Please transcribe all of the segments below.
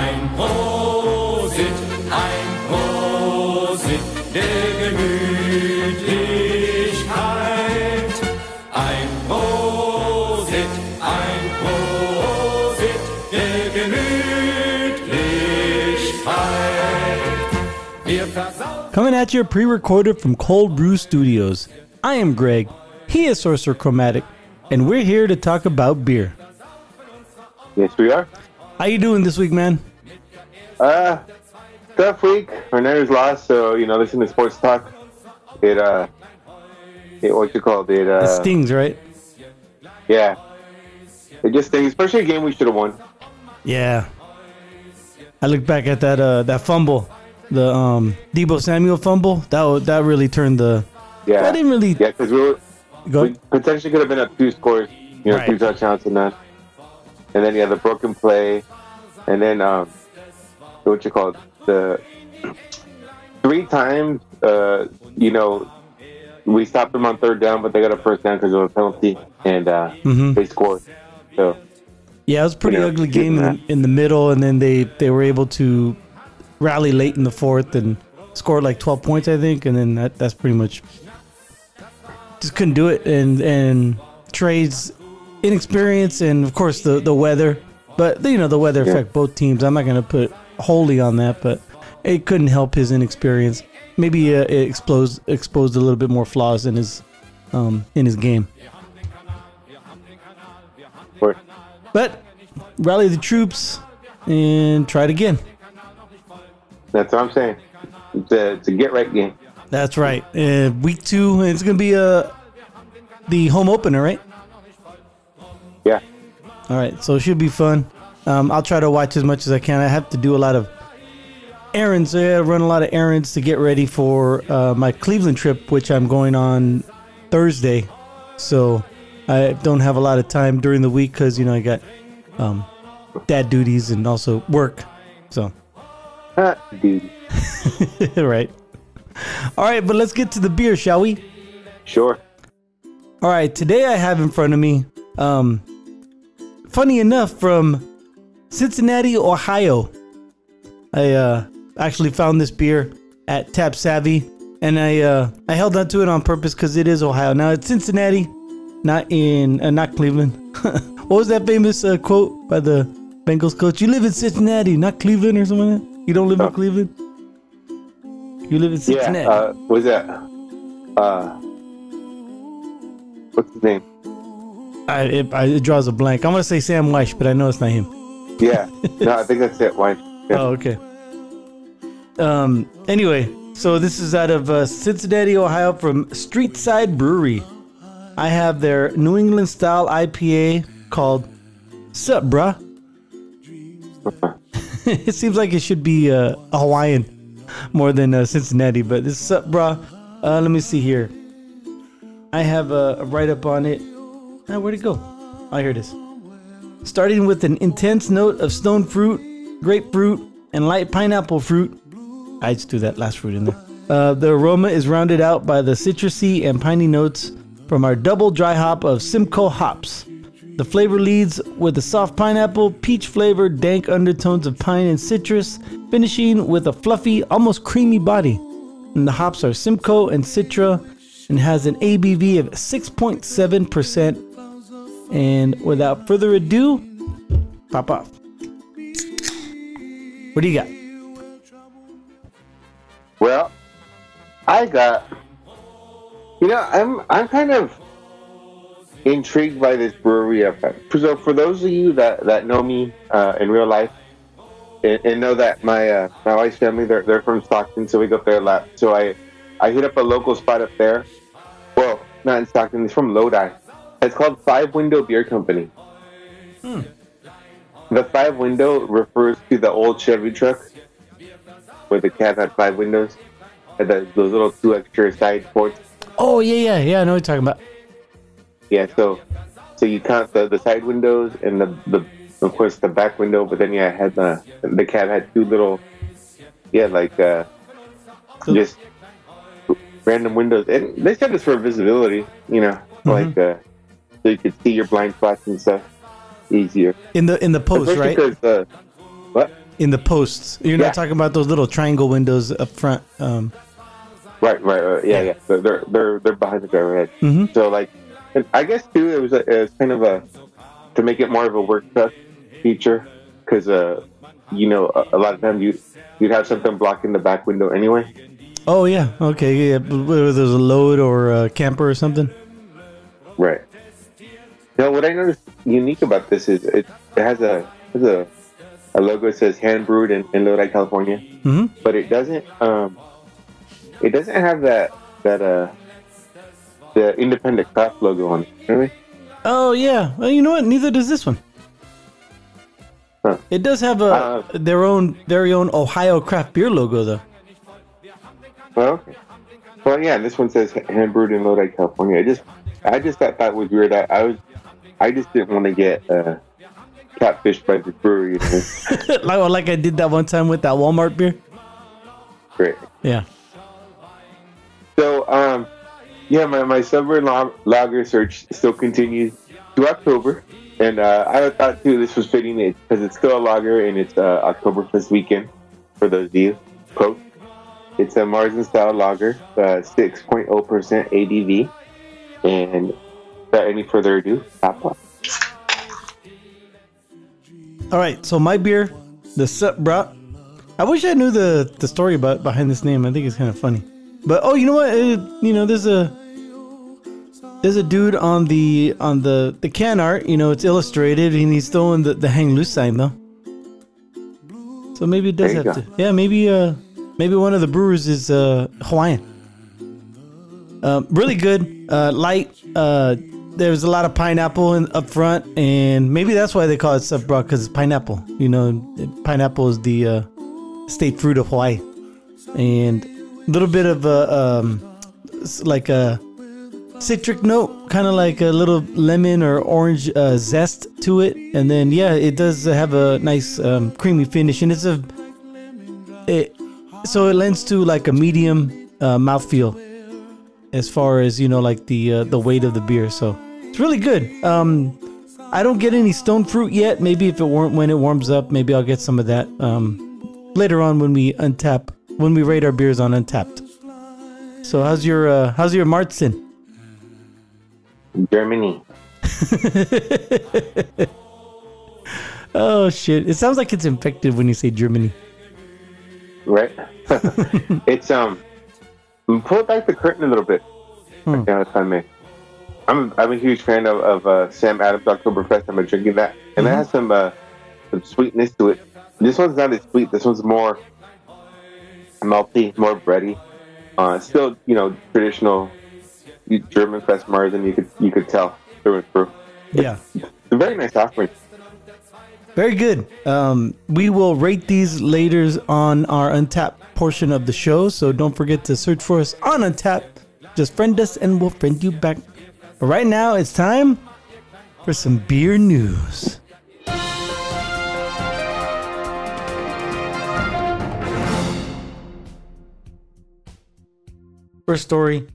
Ein Prosit, ein Prosit der Gemütlichkeit. Ein Prosit, ein Prosit der Gemütlichkeit. Wir. Coming at you pre-recorded from Cold Brew Studios. I am Greg. He is Sorcerer Chromatic, and we're here to talk about beer. Yes, we are. How you doing this week, man? Uh, tough week. Hernandez lost, so you know, listen to sports talk. It uh, it what you call it? It Uh, stings, right? yeah. It just stings, especially a game we should have won. Yeah. I look back at that uh that fumble, the um Deebo Samuel fumble. That that really turned the. Yeah. That didn't really Yeah, because we, were, go. we potentially could have been up two scores, you know, Right. two touchdowns and that. And then you have the broken play, and then um, what you call it? The three times, uh, you know, we stopped them on third down, but they got a first down because of a penalty, and uh, Mhm. they scored. So Yeah, it was a pretty ugly game in, in the middle, and then they they were able to rally late in the fourth and scored like twelve points, I think, and then that that's pretty much just couldn't do it. And and Trey's inexperience, and of course the the weather, but you know the weather Yeah. affect both teams. I'm not gonna put wholly on that, but it couldn't help his inexperience. Maybe uh, it exposed exposed a little bit more flaws in his um in his game. for But rally the troops and try it again. that's what I'm saying. It's a, it's a get right game. That's right. Uh, week two, it's gonna be uh, the home opener, right? Yeah. All right, so it should be fun. Um, I'll try to watch as much as I can. I have to do a lot of errands. I run a lot of errands to get ready for uh, my Cleveland trip, which I'm going on Thursday. So I don't have a lot of time during the week because you know I got um, dad duties and also work. So dude. right. All right, but let's get to the beer, shall we? Sure. All right, today I have in front of me, um, funny enough, from Cincinnati, Ohio. I uh, actually found this beer at Tap Savvy, and I uh, I held on to it on purpose because it is Ohio. Now it's Cincinnati, not in uh, not Cleveland. what was that famous uh, quote by the Bengals coach? You live in Cincinnati, not Cleveland, or something like that. You don't live in Oh. Cleveland. You live in Cincinnati. Yeah. Uh, was that? Uh, what's his name? I, it, I, it draws a blank. I'm gonna say Sam Wyche, but I know it's not him. Yeah. no, I think that's it. Why? Yeah. Oh, okay. Um. Anyway, so this is out of uh, Cincinnati, Ohio, from Street Side Brewery. I have their New England style IPA called Sup, bruh. it seems like it should be uh, Hawaiian more than uh, Cincinnati, but this Sup, bruh. Uh, let me see here. I have a, a write up on it. Ah, where'd it go? Oh, here it is. Starting with an intense note of stone fruit, grapefruit, and light pineapple fruit. I just threw that last fruit in there. Uh, the aroma is rounded out by the citrusy and piney notes from our double dry hop of Simcoe hops. The flavor leads with a soft pineapple, peach flavored, dank undertones of pine and citrus, finishing with a fluffy, almost creamy body. And the hops are Simcoe and Citra and has an ABV of 6.7%. And without further ado, pop off. What do you got? Well, I got. You know, I'm I'm kind of intrigued by this brewery. So, for those of you that, that know me uh, in real life and, and know that my uh, my wife's family they're they're from Stockton, so we go up there a lot. So I I hit up a local spot up there. Well, not in Stockton. It's from Lodi. It's called Five Window Beer Company. The five window refers to the old Chevy truck where the cab had five windows. Had the, those little two extra side ports. Oh yeah, yeah, yeah. I know what you're talking about. Yeah, so so you count the, the side windows and the, the of course the back window, but then yeah, it had the the cab had two little yeah like uh just random windows, and they said it's for visibility, you know, like uh so you could see your blind spots and stuff easier. In the in the post, Especially right? uh, what? in the posts. You're Yeah. not talking about those little triangle windows up front. Um, Right, right, right. Yeah, yeah. They're they're they're, they're behind the driver head. Mhm. So like, and I guess too, it was a, it was kind of a to make it more of a work truck feature because uh, you know, a, a lot of times you you'd have something blocking the back window anyway. oh yeah, okay, yeah. Whether there's a load or a camper or something. Right. Now, what I noticed unique about this is it, it has a has a a logo that says hand brewed in, in Lodi, California, hmm but it doesn't um it doesn't have that that uh the independent craft logo on it. Really? Oh yeah. Well, you know what? Neither does this one. Huh. It does have a Uh, their own very own Ohio craft beer logo though. Well, okay. Well, yeah. This one says hand brewed in Lodi, California. I just I just thought that was weird. I, I was I just didn't want to get uh catfished by the brewery. You know? like like I did that one time with that Walmart beer. Great. Yeah. So, um, yeah, my, my summer lager search still continues to October. And uh, I thought, too, this was fitting because it's still a lager and it's uh, Oktoberfest weekend for those of you. Quote. It's a Marzen style lager, uh, 6.0% ABV. And without any further ado, top off. All right. So my beer, the Sup Bruh. I wish I knew the the story about behind this name. I think it's kind of funny. But oh, you know what? It, you know, there's a there's a dude on the on the the can art. You know, it's illustrated, and he's throwing the the hang loose sign though. So maybe it does have to. Yeah, maybe uh maybe one of the brewers is uh Hawaiian. Um, really good, uh, light. Uh, there's a lot of pineapple in, up front, and maybe that's why they call it Sup Bruh because it's pineapple. You know, pineapple is the uh, state fruit of Hawaii, and a little bit of a um, like a citric note, kind of like a little lemon or orange uh, zest to it, and then yeah, it does have a nice um, creamy finish, and it's a it so it lends to like a medium uh, mouthfeel as far as you know like the uh, the weight of the beer. So it's really good um i don't get any stone fruit yet maybe if it warm when it warms up maybe i'll get some of that um later on when we untap when we rate our beers on Untappd so how's your uh how's your martin Germany. oh shit it sounds like it's infected when you say germany right? it's um, pull back the curtain a little bit. Hmm. Yeah, if I may. I'm I'm a huge fan of, of uh, Sam Adams Oktoberfest. I'm drinking that, and it has some uh, some sweetness to it. This one's not as sweet. This one's more malty, more bready. Uh, still, you know, traditional German Fest Marzen. You could you could tell through and through. yeah It's a very nice offering. Very good. Um, we will rate these later on our Untappd portion of the show, so don't forget to search for us on Untappd. Just friend us and we'll friend you back. But right now, it's time for some beer news. First story.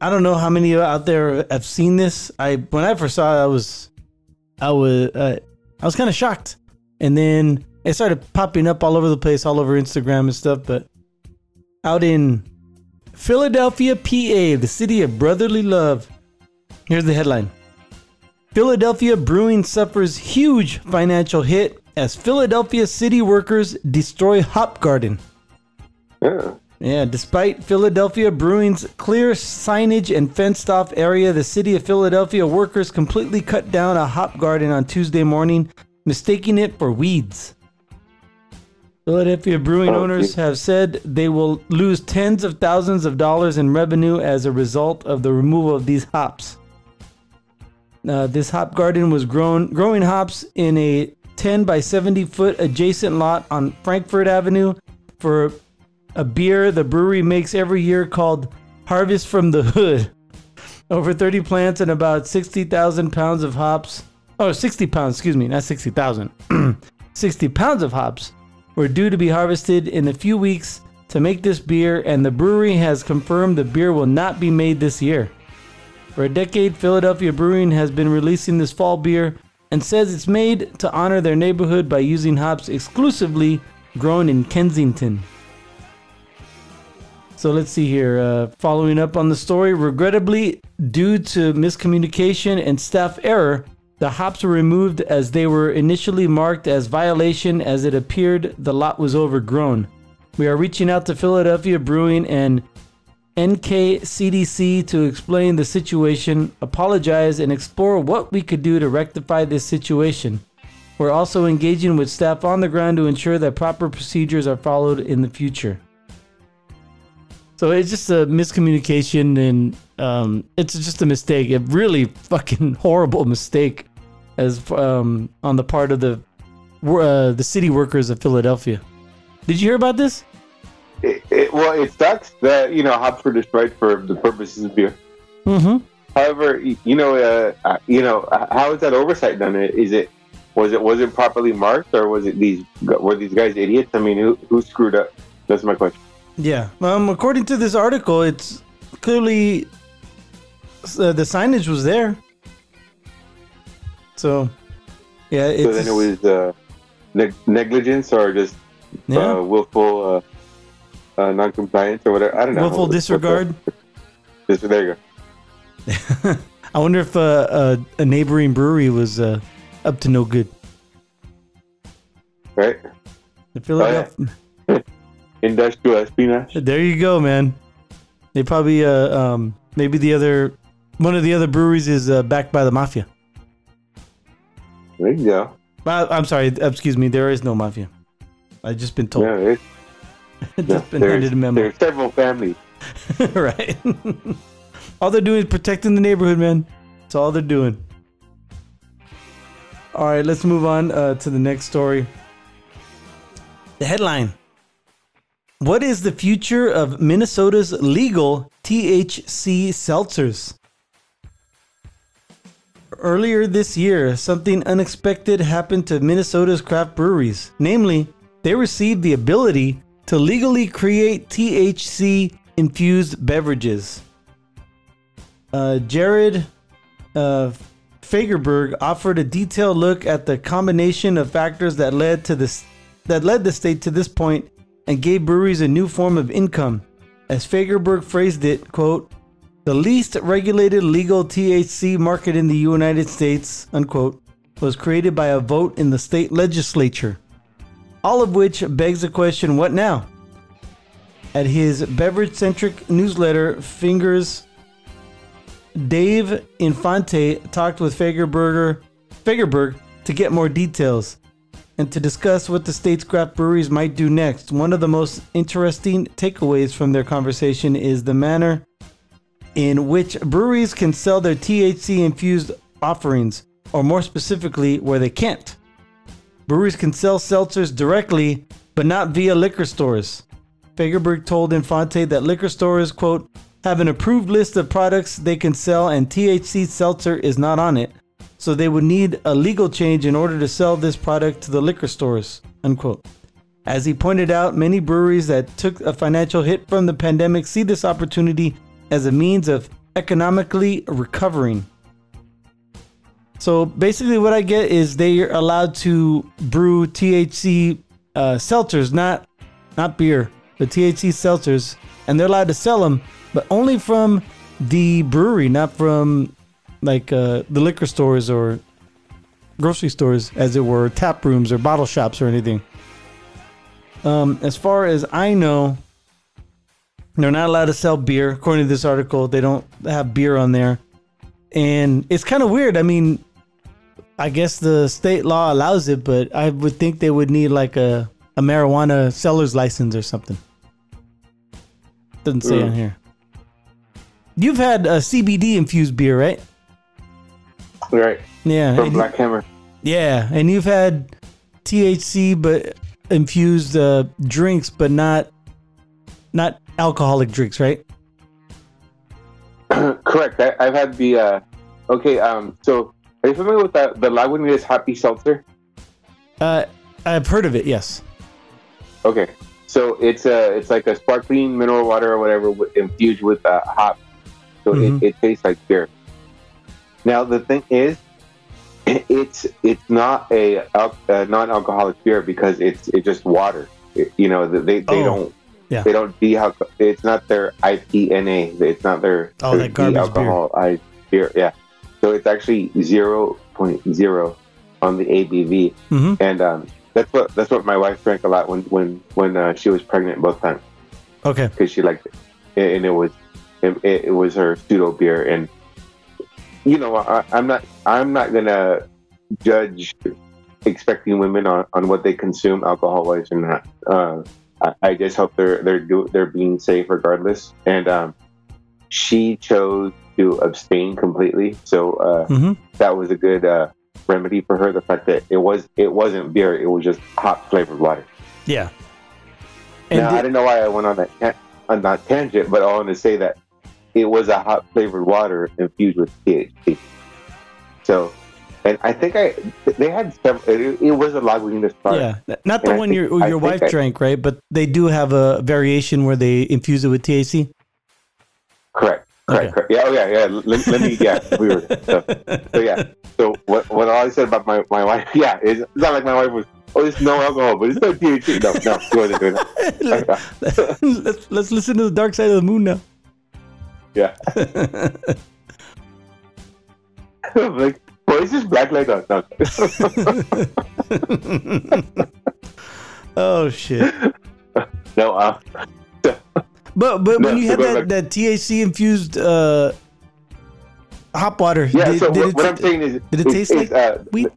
I don't know how many of you out there have seen this. I when I first saw it, I was, I was, uh, I was kind of shocked, and then it started popping up all over the place, all over Instagram and stuff. But out in Philadelphia, PA, the city of brotherly love. Here's the headline: Philadelphia brewing suffers huge financial hit as Philadelphia city workers destroy hop garden. Yeah. Yeah, despite Philadelphia Brewing's clear signage and fenced off area, the city of Philadelphia workers completely cut down a hop garden on Tuesday morning, mistaking it for weeds. Philadelphia brewing Oh, owners have said they will lose tens of thousands of dollars in revenue as a result of the removal of these hops. Uh, this hop garden was grown growing hops in a 10 by 70 foot adjacent lot on Frankford Avenue for a beer the brewery makes every year called Harvest from the Hood. Over 30 plants and about 60,000 pounds of hops. Oh, 60 pounds, excuse me, not 60,000. 60 pounds of hops were due to be harvested in a few weeks to make this beer, and the brewery has confirmed the beer will not be made this year. For a decade, Philadelphia Brewing has been releasing this fall beer and says it's made to honor their neighborhood by using hops exclusively grown in Kensington. So let's see here. Uh, following up on the story, regrettably, due to miscommunication and staff error, the hops were removed as they were initially marked as violation as it appeared the lot was overgrown. We are reaching out to Philadelphia Brewing and NKCDC to explain the situation, apologize, and explore what we could do to rectify this situation. We're also engaging with staff on the ground to ensure that proper procedures are followed in the future. So it's just a miscommunication and um, it's just a mistake. A really fucking horrible mistake as um, on the part of the uh, the city workers of Philadelphia. Did you hear about this? It, well, it sucks that you know hops were destroyed for the purposes of beer. Mm-hmm. However, you know, uh, uh, you know, uh, how is that oversight done? Is it was it was it properly marked, or was it these were these guys idiots? I mean, who who screwed up? That's my question. Yeah. Um. According to this article, it's clearly uh, the signage was there. So, yeah. It's, So then it was uh, neg- negligence or just yeah. uh, willful uh, non-compliance or whatever. I don't know. willful disregard. Dis- there you go. I wonder if uh, uh, a neighboring brewery was uh, up to no good. Right? The Philadelphia. Industrial espionage. There you go, man. They probably uh um maybe the other one of the other breweries is uh, backed by the mafia. There you go. Uh, I'm sorry, excuse me. There is no mafia. I've just been told. Yeah, just been handed a memo. there's several families. right. all they're doing is protecting the neighborhood, man. That's all they're doing. All right, let's move on uh, to the next story. The headline What is the future of Minnesota's legal THC seltzers? Earlier this year, something unexpected happened to Minnesota's craft breweries. Namely, they received the ability to legally create THC infused beverages. Uh, Jared uh, Fagerberg offered a detailed look at the combination of factors that led to this that led the state to this point and gave breweries a new form of income. As Fagerberg phrased it, quote, the least regulated legal THC market in the United States, unquote, was created by a vote in the state legislature. All of which begs the question what now? At his beverage centric newsletter, Fingers, Dave Infante talked with Fagerberger, Fagerberg to get more details and to discuss what the state's craft breweries might do next. One of the most interesting takeaways from their conversation is the manner in which breweries can sell their THC infused offerings, or more specifically, where they can't. Breweries can sell seltzers directly, but not via liquor stores. Fagerberg told Infante that liquor stores, quote, have an approved list of products they can sell, and THC seltzer is not on it, so they would need a legal change in order to sell this product to the liquor stores, unquote. As he pointed out, many breweries that took a financial hit from the pandemic see this opportunity as a means of economically recovering. So basically, what I get is they are allowed to brew THC uh, seltzers, not not beer, but THC seltzers, and they're allowed to sell them, but only from the brewery, not from like uh, the liquor stores or grocery stores, as it were, tap rooms or bottle shops or anything. Um, as far as I know, they're not allowed to sell beer. According to this article, they don't have beer on there. And it's kind of weird. I mean, I guess the state law allows it, but I would think they would need like a, a marijuana seller's license or something. Doesn't say Mm. on here. You've had a CBD infused beer, right? Right. Yeah. From and- Black Hammer. yeah, and you've had THC but infused uh, drinks, but not not alcoholic drinks, right? Correct. I, I've had the. Uh, okay. Um. So, are you familiar with the the Lagunitas Happy Seltzer? Uh, I've heard of it. Yes. Okay. So it's a it's like a sparkling mineral water or whatever infused with uh, hop. So Mhm. it, it tastes like beer. Now the thing is, it's it's not a, a non-alcoholic beer because it's it's just water. It- you know, they they Oh, don't yeah. they don't de It's not their IPNA. It's not their Oh, their that garbage I beer. Yeah, so it's actually zero point zero on the ABV, Mhm. and um, that's what that's what my wife drank a lot when when when uh, she was pregnant both times Okay. because she liked it, and it was it, it was her pseudo beer, and you know I, I'm not I'm not gonna judge expecting women on, on what they consume alcohol wise or not. Uh, I, I just hope they're they're do, they're being safe regardless, and um, she chose to abstain completely, so uh, hmm that was a good uh, remedy for her. The fact that it was it wasn't beer, it was just hop flavored water. Yeah. And now, di- I don't know why I went on that ta- on that tangent, but I want to say that it was a hop flavored water infused with THC. So, and I think I they had several. It, it was a Lagunitas product. yeah, not the And one think- your your think wife I- drank, right? But they do have a variation where they infuse it with THC. Correct. Okay. correct. Yeah. Oh yeah. Yeah. Let, let me. Yeah. We were. So, so yeah. So what what I said about my, my wife? Yeah. It's, it's not like my wife was. Oh, it's no alcohol, but it's no THC. No, no, she wasn't doing that. let's let's listen to the dark side of the moon now. Yeah. like, well, it's just black light on. No. oh shit! no. Uh, But but No, when you had that, back- that THC infused uh, hop water, Yeah, did, so did what, it, what I'm saying is, did it taste is, like uh, wheat?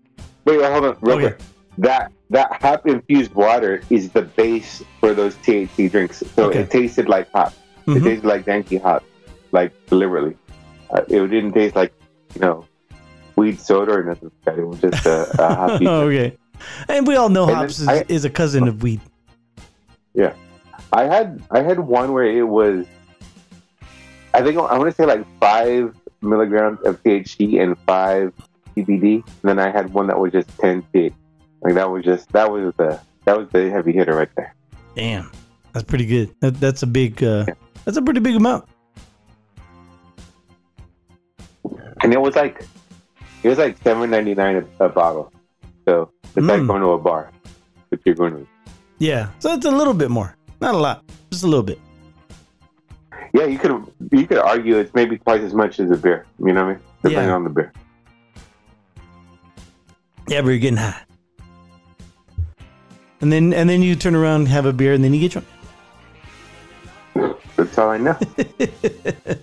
Wait, wait, hold on, real Okay. quick. That that hop infused water is the base for those THC drinks. So Okay. it tasted like hop. It Mhm. tasted like Yankee hop, like deliberately. Uh, it didn't taste like you know weed soda or nothing. like that. It was just a, a. Oh, okay. And we all know And hops is, I- is a cousin of weed. I had I had one where it was, I think I want to say like five milligrams of THC and five CBD. And then I had one that was just ten THC. Like that was just that was the that was the heavy hitter right there. Damn, that's pretty good. That, that's a big. Uh, that's a pretty big amount. And it was like it was like seven ninety nine a, bottle. So it's like Mm. going to a bar, but you're going to. Yeah, so it's a little bit more, not a lot, just a little bit. Yeah, you could you could argue it's maybe twice as much as a beer. You know what I mean? Depending Yeah. on the beer. Yeah, but you're getting high. And then and then you turn around, have a beer, and then you get drunk. That's all I know.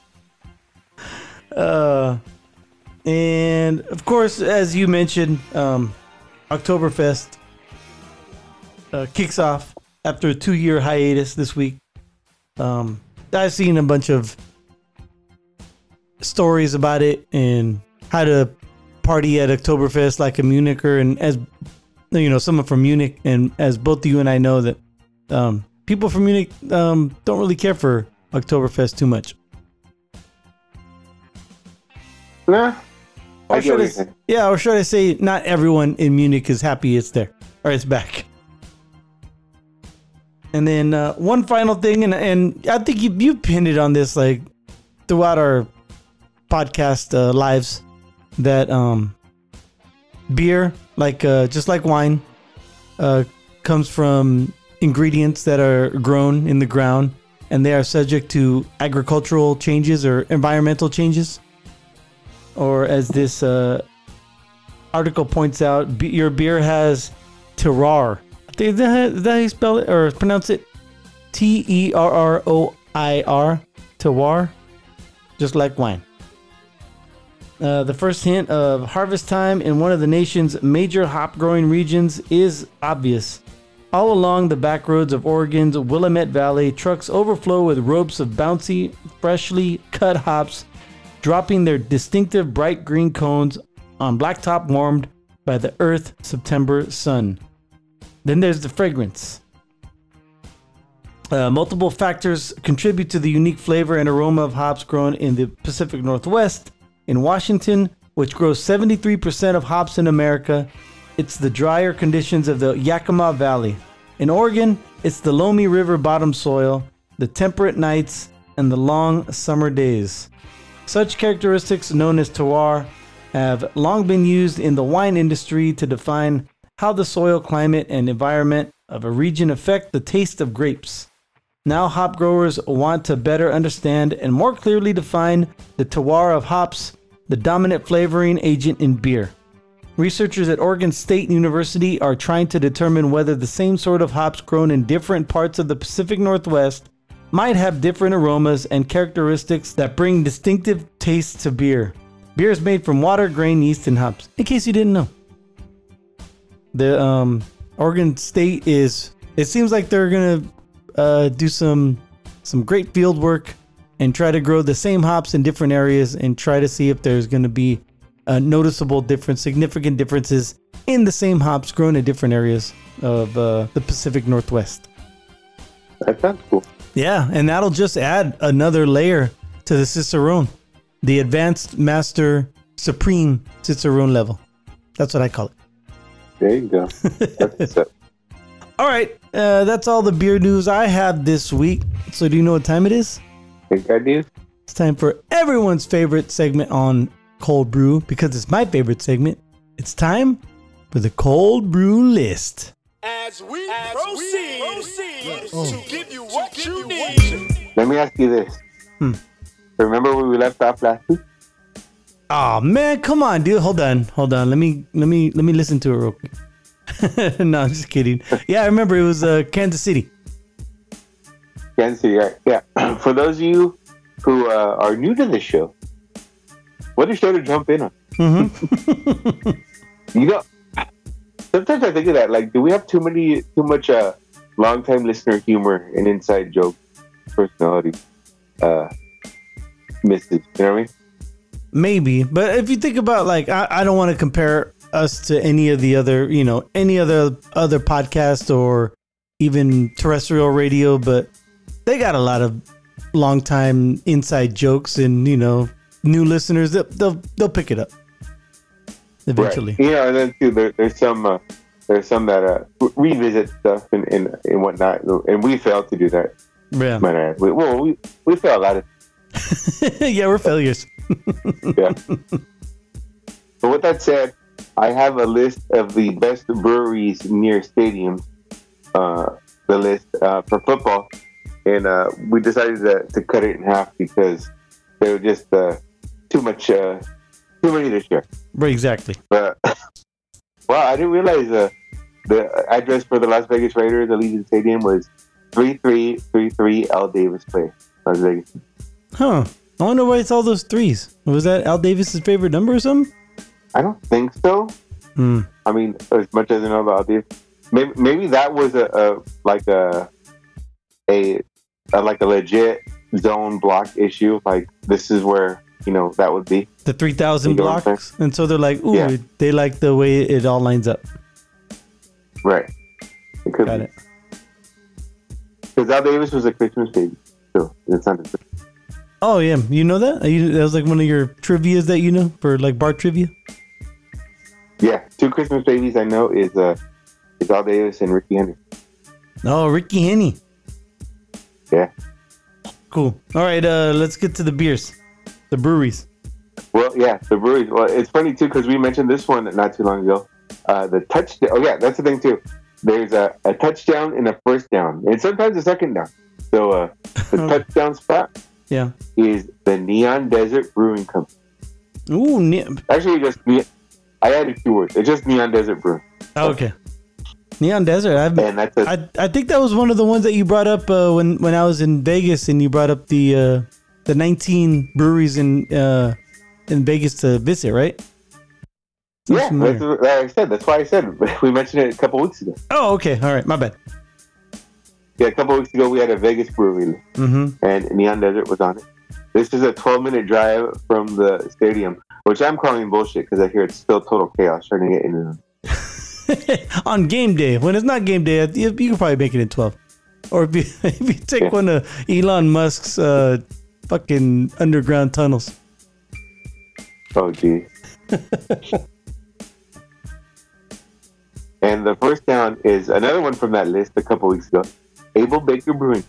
Uh, and of course, as you mentioned, um, Oktoberfest uh, kicks off after a two-year hiatus this week. Um, I've seen a bunch of stories about it and how to party at Oktoberfest like a Municher, and as you know, someone from Munich, and as both you and I know that um, people from Munich um, don't really care for Oktoberfest too much. nah. I Or should I you're s- saying. yeah, or should I say, not everyone in Munich is happy it's there or it's back. And then uh, one final thing, and and I think you you pinned it on this like throughout our podcast uh, lives that um beer, like uh, just like wine, uh, comes from ingredients that are grown in the ground, and they are subject to agricultural changes or environmental changes or as this uh, article points out, your beer has terroir. Is that, is that how you spell it or pronounce it? T E R R O I R, terroir, just like wine. Uh, the first hint of harvest time in one of the nation's major hop growing regions is obvious. All along the back roads of Oregon's Willamette Valley, trucks overflow with ropes of bouncy, freshly cut hops dropping their distinctive bright green cones on blacktop warmed by the earth September sun. Then there's the fragrance. Uh, multiple factors contribute to the unique flavor and aroma of hops grown in the Pacific Northwest. In Washington, which grows 73% of hops in America, it's the drier conditions of the Yakima Valley. In Oregon, it's the loamy river bottom soil, the temperate nights, and the long summer days. Such characteristics, known as terroir, have long been used in the wine industry to define how the soil, climate, and environment of a region affect the taste of grapes. Now, hop growers want to better understand and more clearly define the terroir of hops, the dominant flavoring agent in beer. Researchers at Oregon State University are trying to determine whether the same sort of hops grown in different parts of the Pacific Northwest might have different aromas and characteristics that bring distinctive tastes to beer. Beer is made from water, grain, yeast, and hops. In case you didn't know, the um, Oregon State is. It seems like they're gonna uh, do some some great field work and try to grow the same hops in different areas and try to see if there's gonna be a noticeable difference, significant differences in the same hops grown in different areas of uh, the Pacific Northwest. That sounds cool. Yeah, and that'll just add another layer to the Cicerone, the Advanced Master Supreme Cicerone level. That's what I call it. There you go. That's what's. All right, uh, that's all the beer news I have this week. So, do you know what time it is? Think I do? It's time for everyone's favorite segment on cold brew because it's my favorite segment. It's time for the cold brew list. As we proceed, to give you what you need. Let me ask you this. Hmm. Remember where we left off last week? Oh man, come on, dude. Hold on, hold on. Let me let me let me listen to it real quick. no, I'm just kidding. Yeah, I remember it was uh, Kansas City. Kansas City, right? Yeah. For those of you who uh, are new to this show, what a show to jump in on. you know, sometimes I think of that. Like, do we have too many, too much uh, long-time listener humor and inside joke personality uh, misses? You know what I mean? Maybe, but if you think about like, I, I don't want to compare us to any of the other, you know, any other other podcast or even terrestrial radio, but they got a lot of long time inside jokes and you know new listeners. They'll they'll, they'll pick it up eventually. Right. Yeah, and then too, there, there's some uh, there's some that uh, re- revisit stuff and, and and whatnot, and we failed to do that. Yeah, add. We, well, we we fail a lot of yeah, we're failures. yeah. But with that said, I have a list of the best breweries near stadiums. Uh, the list uh, for football, and uh, we decided to, to cut it in half because they were just uh, too much, uh, too many this year. Right, exactly. But wow, I didn't realize uh, the address for the Las Vegas Raiders Allegiant Stadium was three three three three L Davis Place, Las Vegas. Huh. I wonder why it's all those threes. Was that Al Davis's favorite number or something? I don't think so. Hmm. I mean, as much as I know about this, maybe maybe that was a, a like a, a a like a legit zone block issue. Like this is where you know that would be. The 3,000 You know what I'm blocks. And so they're like, ooh, Yeah. they like the way it all lines up. Right. Because Got it. because Al Davis was a Christmas baby. So it's not. Oh, yeah. You know that? You, that was like one of your trivias that you know for like bar trivia? Yeah, two Christmas babies I know is uh is Al Davis and Ricky Henry. Oh, Ricky Henny. Yeah. Cool. All right, uh, let's get to the beers, the breweries. Well, yeah, the breweries. Well, it's funny too because we mentioned this one not too long ago. Uh, the touchdown. Oh yeah, that's the thing too. There's a, a touchdown and a first down, and sometimes a second down. So uh, the touchdown spot Yeah. is the Neon Desert Brewing Company. Ooh, ne- Actually, just ne- I added two words. It's just Neon Desert Brewing, oh, okay. Neon Desert. I've, and that's a, I I think that was one of the ones that you brought up uh, when when I was in Vegas, and you brought up the uh, the 19 breweries in uh, in Vegas to visit, right? Yeah. That's, what- like I said that's why I said we mentioned it a couple weeks ago. Oh, okay. All right. My bad. Yeah, a couple weeks ago we had a Vegas brewery. Mm-hmm. and Neon Desert was on it. This is a 12 minute drive from the stadium, which I'm calling bullshit because I hear it's still total chaos trying to get in. and- On game day, when it's not game day, you, you could probably make it in 12. Or if you, if you take Yeah. one of Elon Musk's uh, fucking underground tunnels. Oh, gee. and the first down is another one from that list a couple weeks ago Able Baker Brewing.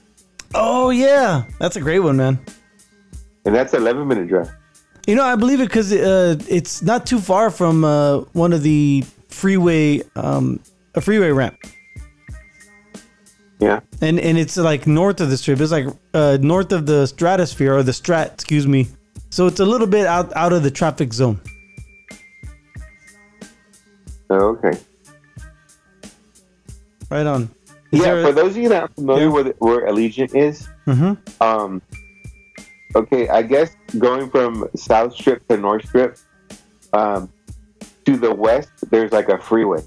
Oh yeah, that's a great one, man. And that's 11 minute drive. You know, I believe it because uh, it's not too far from uh, one of the freeway, um, a freeway ramp, Yeah. and and it's like north of the strip. It's like uh, north of the stratosphere or the strat, excuse me. So it's a little bit out out of the traffic zone. Oh, okay. Right on. Is yeah, there- for those of you that aren't familiar Yeah. with where Allegiant is, Mhm. um, okay, I guess going from South Strip to North Strip, um, to the west, there's like a freeway.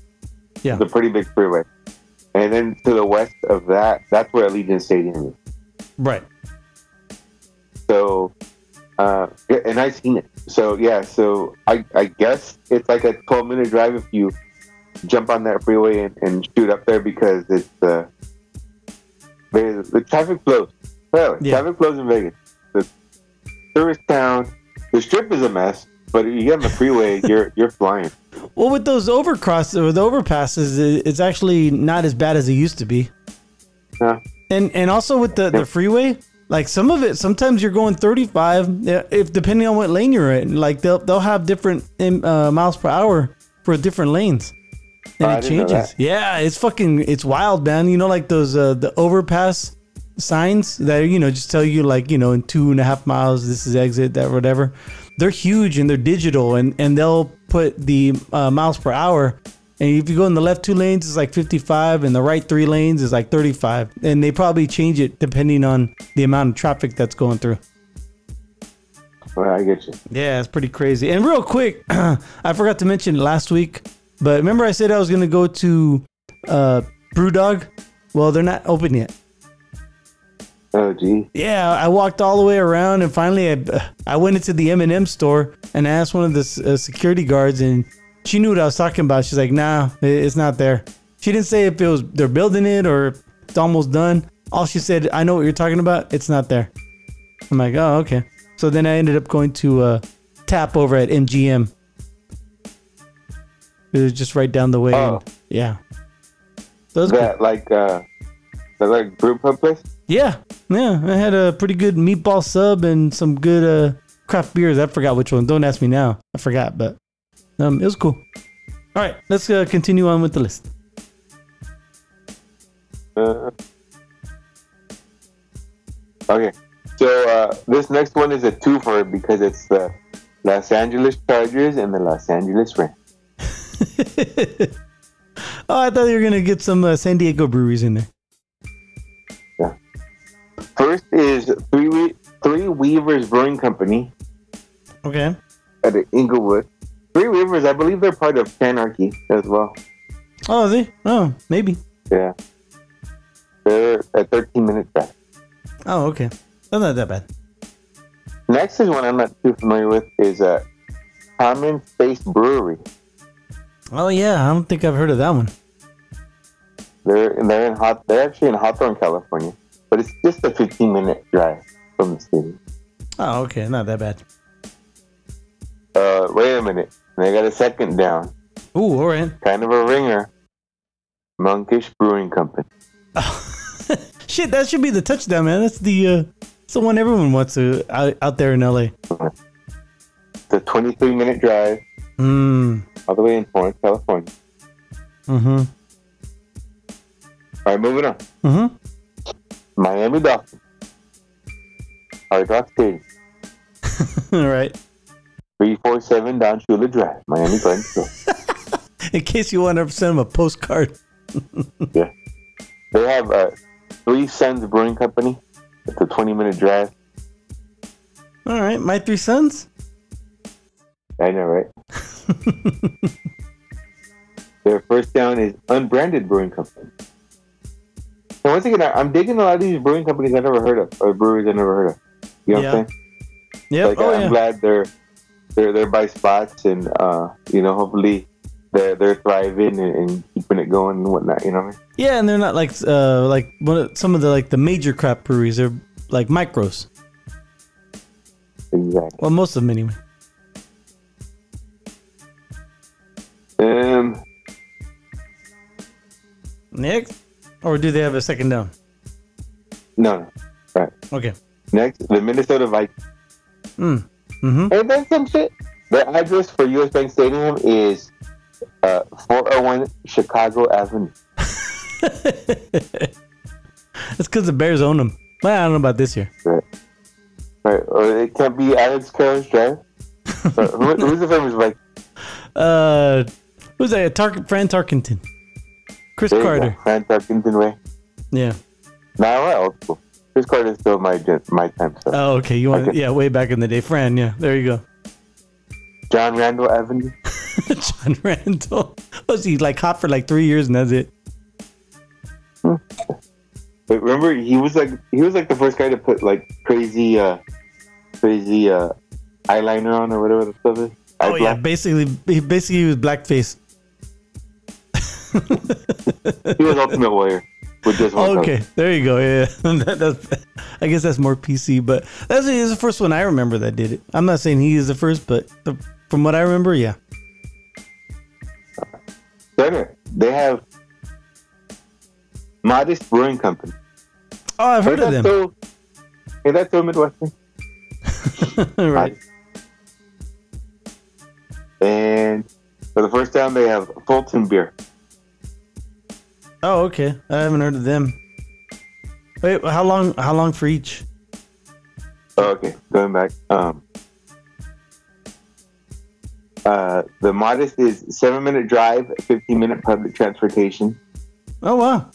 Yeah. It's a pretty big freeway. And then to the west of that, that's where Allegiant Stadium is. Right. So, uh, and I've seen it. So yeah, so I, I guess it's like a 12 minute drive if you jump on that freeway and, and shoot up there because it's uh, the the traffic flows. Really, Yeah. traffic flows in Vegas. The tourist town. The strip is a mess, but if you get on the freeway, you're you're flying. Well, with those overcross or the overpasses, it's actually not as bad as it used to be. Yeah. And and also with the, the freeway, like some of it, sometimes you're going 35. If depending on what lane you're in, like they'll they'll have different uh, miles per hour for different lanes, and Oh, it changes. Yeah, it's fucking it's wild, man. You know, like those uh, the overpass signs that you know just tell you like you know in two and a half miles this is exit that whatever. They're huge and they're digital and and they'll put the uh, miles per hour. And if you go in the left two lanes, it's like 55, and the right three lanes is like 35. And they probably change it depending on the amount of traffic that's going through. Well, I get you. Yeah, it's pretty crazy. And real quick, I forgot to mention last week, but remember I said I was gonna go to uh, BrewDog? Well, they're not open yet. Oh, gee. Yeah, I walked all the way around, and finally I I went into the M&M store and I asked one of the uh, security guards, and she knew what I was talking about. She's like, "Nah, it's not there." She didn't say if it was they're building it or it's almost done. All she said, "I know what you're talking about. It's not there." I'm like, "Oh, okay." So then I ended up going to uh, Tap over at MGM. It was just right down the way. Oh. and- yeah. Was cool. That like uh, that like brew pub place. Yeah, yeah. I had a pretty good meatball sub and some good uh, craft beers. I forgot which one. Don't ask me now. I forgot, but um, it was cool. All right, let's uh, continue on with the list. Uh, okay, so uh, this next one is a twofer because it's the Los Angeles Chargers and the Los Angeles Rams. oh, I thought you were gonna get some uh, San Diego breweries in there. Yeah. First is Three We- Three Weavers Brewing Company Okay. at Inglewood. Three Weavers, I believe they're part of Canarchy as well. Oh, is he? Oh, maybe. Yeah, they're a 13 minute drive. Oh, okay. That's not that bad. Next is one I'm not too familiar with is a Common Space Brewery. Oh yeah, I don't think I've heard of that one. They're they're in hot. They're actually in Hawthorne, California, but it's just a 15 minute drive from the city. Oh, okay, not that bad. Uh, wait a minute. They got a second down. Ooh, all right. Kind of a ringer. Monkish Brewing Company. Shit, that should be the touchdown, man. That's the uh, it's the one everyone wants to out, out there in LA. It's a 23 minute drive Hmm. All the way in Torrance, California. Mm-hmm. All right, moving on. Mm-hmm. Miami Dolphins. Hard Rock Stadium. all right. 347 Don Shula Drive, Miami. Club. In case you want to send them a postcard. yeah. They have uh, Three Sons Brewing Company. It's a 20 minute drive. All right, my three sons. I know, right? Their first down is Unbranded Brewing Company. So once again, I'm digging a lot of these brewing companies I never heard of, or breweries I never heard of. You know Yeah. what I'm saying? Yep. Like oh I'm yeah. glad they're they're they're by spots, and uh, you know, hopefully they're they're thriving and, and keeping it going and whatnot. You know what I mean? Yeah, and they're not like uh like one of, some of the like the major crap breweries. They're like micros. Exactly. Well, most of them anyway. Um, Next, or do they have a second down? no. Right. Okay. Next, the Minnesota Vikings. Hmm. Mhm. And then some shit. The address for US Bank Stadium is uh, 401 Chicago Avenue. It's because the Bears own them. Well, I don't know about this year. Right. Right. Or it can't be Alex Karras Drive. Who, who's the famous like Uh, who's that? Tark- Fran Tarkenton. Cris there Carter. Fran Tarkenton way? Yeah. Nah, well, old school. Cris Carter is still my my time. So. Oh, okay. You want? Okay. Yeah, way back in the day. Fran. Yeah. There you go. John Randle Avenue. John Randle. Was he like hot for like three years and that's it? But remember, he was like he was like the first guy to put like crazy, uh crazy uh eyeliner on or whatever the stuff is. Oh Eye yeah. Basically, he basically he was blackface. He was Ultimate Warrior with just one. Okay, there you go. Yeah, that, that's, I guess that's more PC, but that's is the first one I remember that did it. I'm not saying he is the first, but the, from what I remember, yeah. Anyway, they have Modist Brewing Company. Oh, I've heard Ain't of them. So, ain't that so Midwestern? right. And for the first time, they have Fulton beer. Oh, okay. I haven't heard of them. Wait, how long? How long for each? Oh, okay, going back. Um, uh, the Modist is seven minute drive, fifteen minute public transportation, Oh wow.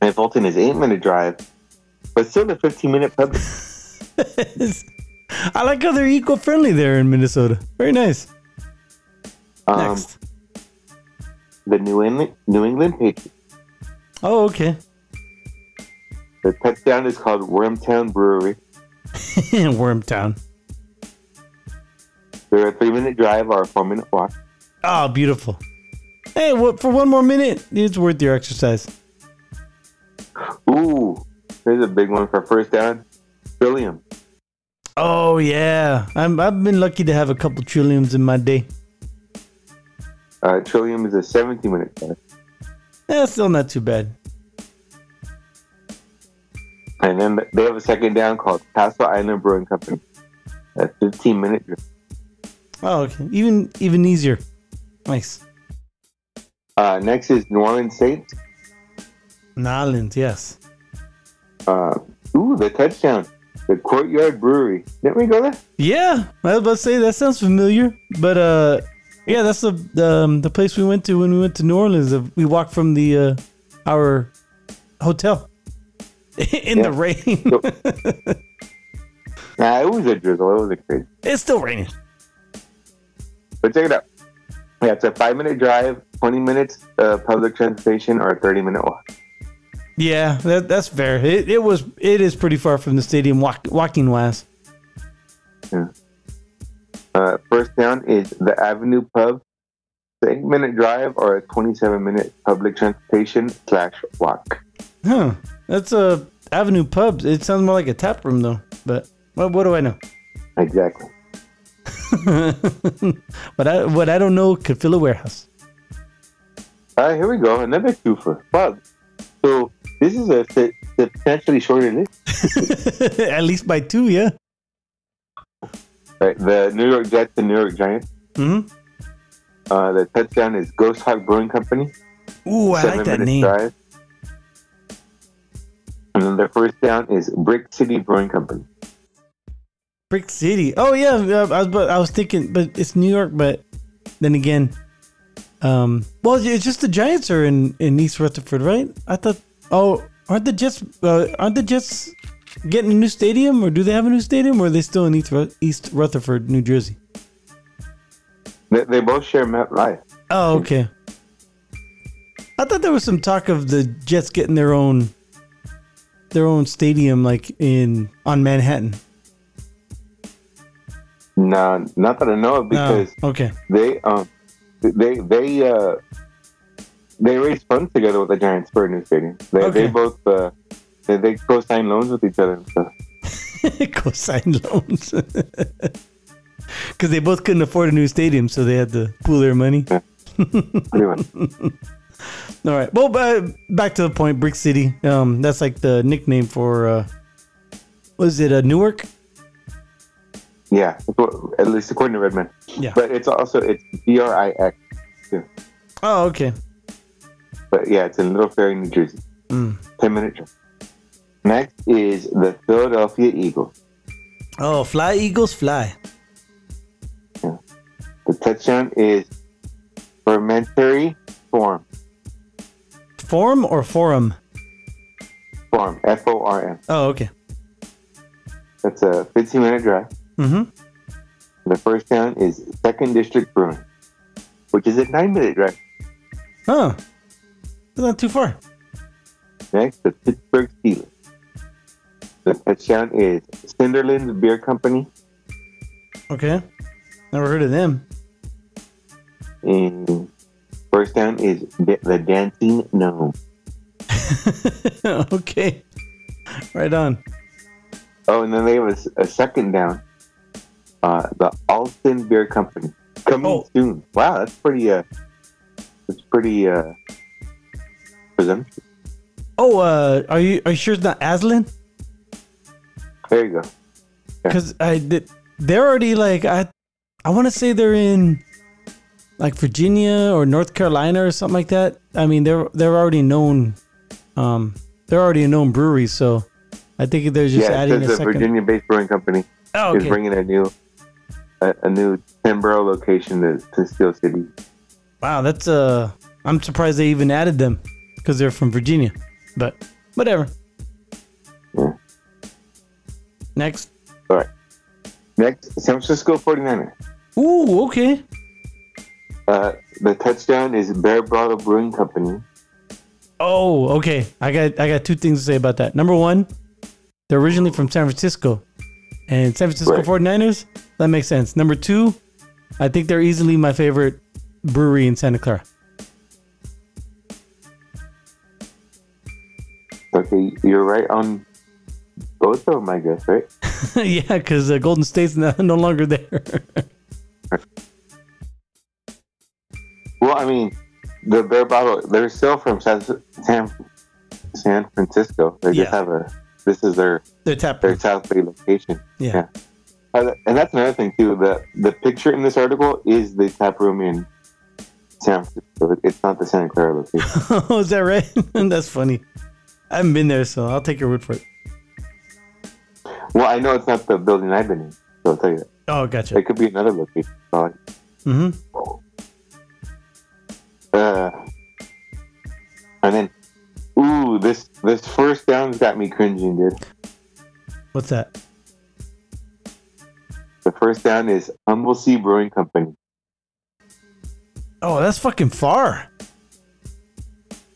and Fulton is eight minute drive, but still a fifteen minute public. I like how they're eco-friendly there in Minnesota. Very nice. Um, Next. The New England New England Patriots. Oh, okay. The touchdown is called Wormtown Brewery. Wormtown. They're a three minute drive or a four minute walk. Oh, beautiful. Hey, what for one more minute? It's worth your exercise. Ooh, there's a big one for first down. Trillium. Oh yeah, I'm, I've been lucky to have a couple trilliums in my day. Uh, Trillium is a 17 minute drive. Yeah, still not too bad. And then they have a second down called Castle Island Brewing Company. A 15 minute drive. Oh, okay. Even even easier. Nice. Uh, next is New Orleans Saints. Nolans, yes. Uh, ooh, the touchdown. The Courtyard Brewery. Didn't we go there? Yeah, I was about to say that sounds familiar, but uh, yeah, that's the the, um, the place we went to when we went to New Orleans. Uh, We walked from the uh, our hotel in Yeah. the rain. Nah, it was a drizzle. It was a crazy. it's still raining. But check it out. Yeah, it's a five minute drive, 20 minutes uh, public transportation, or a 30 minute walk. Yeah, that, that's fair. It, it was it is pretty far from the stadium walk, walking wise. Uh, first down is the Avenue Pub. It's an eight minute drive or a 27 minute public transportation slash walk. Huh? That's a Avenue Pub. It sounds more like a tap room though. But what what do I know? Exactly. but I what I don't know could fill a warehouse. All right, here we go. Another two for Pub. So this is a substantially shorter list. At least by two, yeah. Right, the New York Jets and New York Giants. hmm Uh, the touchdown is Ghost Hawk Brewing Company. Ooh, I like that name. drive. And then the first down is Brix City Brewing Company. Brick City. Oh yeah, I was but I was thinking, but it's New York. But then again, um, well, it's just the Giants are in in East Rutherford, right? I thought. Oh, aren't the Jets? Uh, aren't the Jets getting a new stadium, or do they have a new stadium, or are they still in East Ru- East Rutherford, New Jersey? They, they both share Met Life. Oh, okay. I thought there was some talk of the Jets getting their own their own stadium, like in on Manhattan. No, not that I know of, because oh, okay. they um they they uh they raised funds together with the Giants for a new stadium. They Okay. they both uh they, they co-sign loans with each other and stuff. Cosign loans. Because they both couldn't afford a new stadium, so they had to pool their money. All right. Well, uh, back to the point. Brick City. Um, that's like the nickname for. Uh, was it uh, Newark? Yeah, at least according to Redman. Yeah. But it's also it's B R I X. Oh, okay. But yeah, it's in Little Ferry, New Jersey. Mm. Ten minute drive. Next is the Philadelphia Eagles. Oh, fly Eagles fly. The touchdown is Fermentery form. Form or forum? Form. F O R M. Oh, okay. That's a 15 minute drive. Mm-hmm. The first down is Second District Brewing, which is a nine minute drive. Oh, that's not too far. Next, the Pittsburgh Steelers. The touchdown is Cinderland's Beer Company. Okay. Never heard of them. And first down is the the Dancing Gnome. okay. Right on. Oh, and then they have a second down. Uh, the Alston Beer Company coming Oh. soon. Wow, that's pretty. Uh, that's pretty. Uh, presumptuous. Oh, uh, are you are you sure it's not Aslin? There you go. Because I did. They're already like I. I want to say they're in like Virginia or North Carolina or something like that. I mean, they're they're already known. Um, they're already a known brewery, so I think they're just yeah, adding a the second. Virginia-based brewing company oh, is bringing a new, a, a new Pembroke location to, to Steel City. Wow, that's uh, I'm surprised they even added them because they're from Virginia, but whatever. Next. All right. Next, San Francisco 49ers. Ooh, okay. Uh, the touchdown is Barebottle Brewing Company. Oh, okay. I got I got two things to say about that. Number one, they're originally from San Francisco. And San Francisco Right. 49ers, that makes sense. Number two, I think they're easily my favorite brewery in Santa Clara. Okay, you're right on both of them, I guess, right? yeah, because uh, Golden State's no, no longer there. Well, I mean, the Barebottle, they're still from San San, San Francisco. They Yeah. just have a, this is their, They're tap their South Bay location. Yeah. Uh, and that's another thing, too. The, the picture in this article is the tap room in San Francisco. It's not the Santa Clara location. oh, is that right? That's funny. I haven't been there, so I'll take your word for it. Well, I know it's not the building I've been in, so I'll tell you that. Oh, gotcha. It could be another location. Mm-hmm. Uh, and then, ooh, this this first down's got me cringing, dude. What's that? The first down is Humble Sea Brewing Company. Oh, that's fucking far.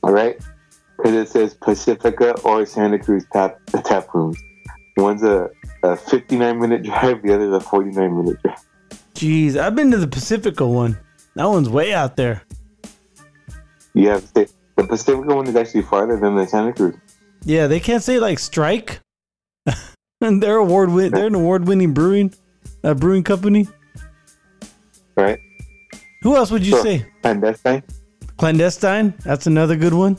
All right, because it says Pacifica or Santa Cruz tap tap rooms. One's a, a 59 minute drive, the other's a 49 minute drive. Jeez, I've been to the Pacifica one. That one's way out there. You have to say the Pacifica one is actually farther than the Santa Cruz. Yeah, they can't say like strike. and they're award win. They're an award winning brewing, uh, brewing company. Right? Who else would you Sure. say? Clandestine, Clandestine. That's another good one.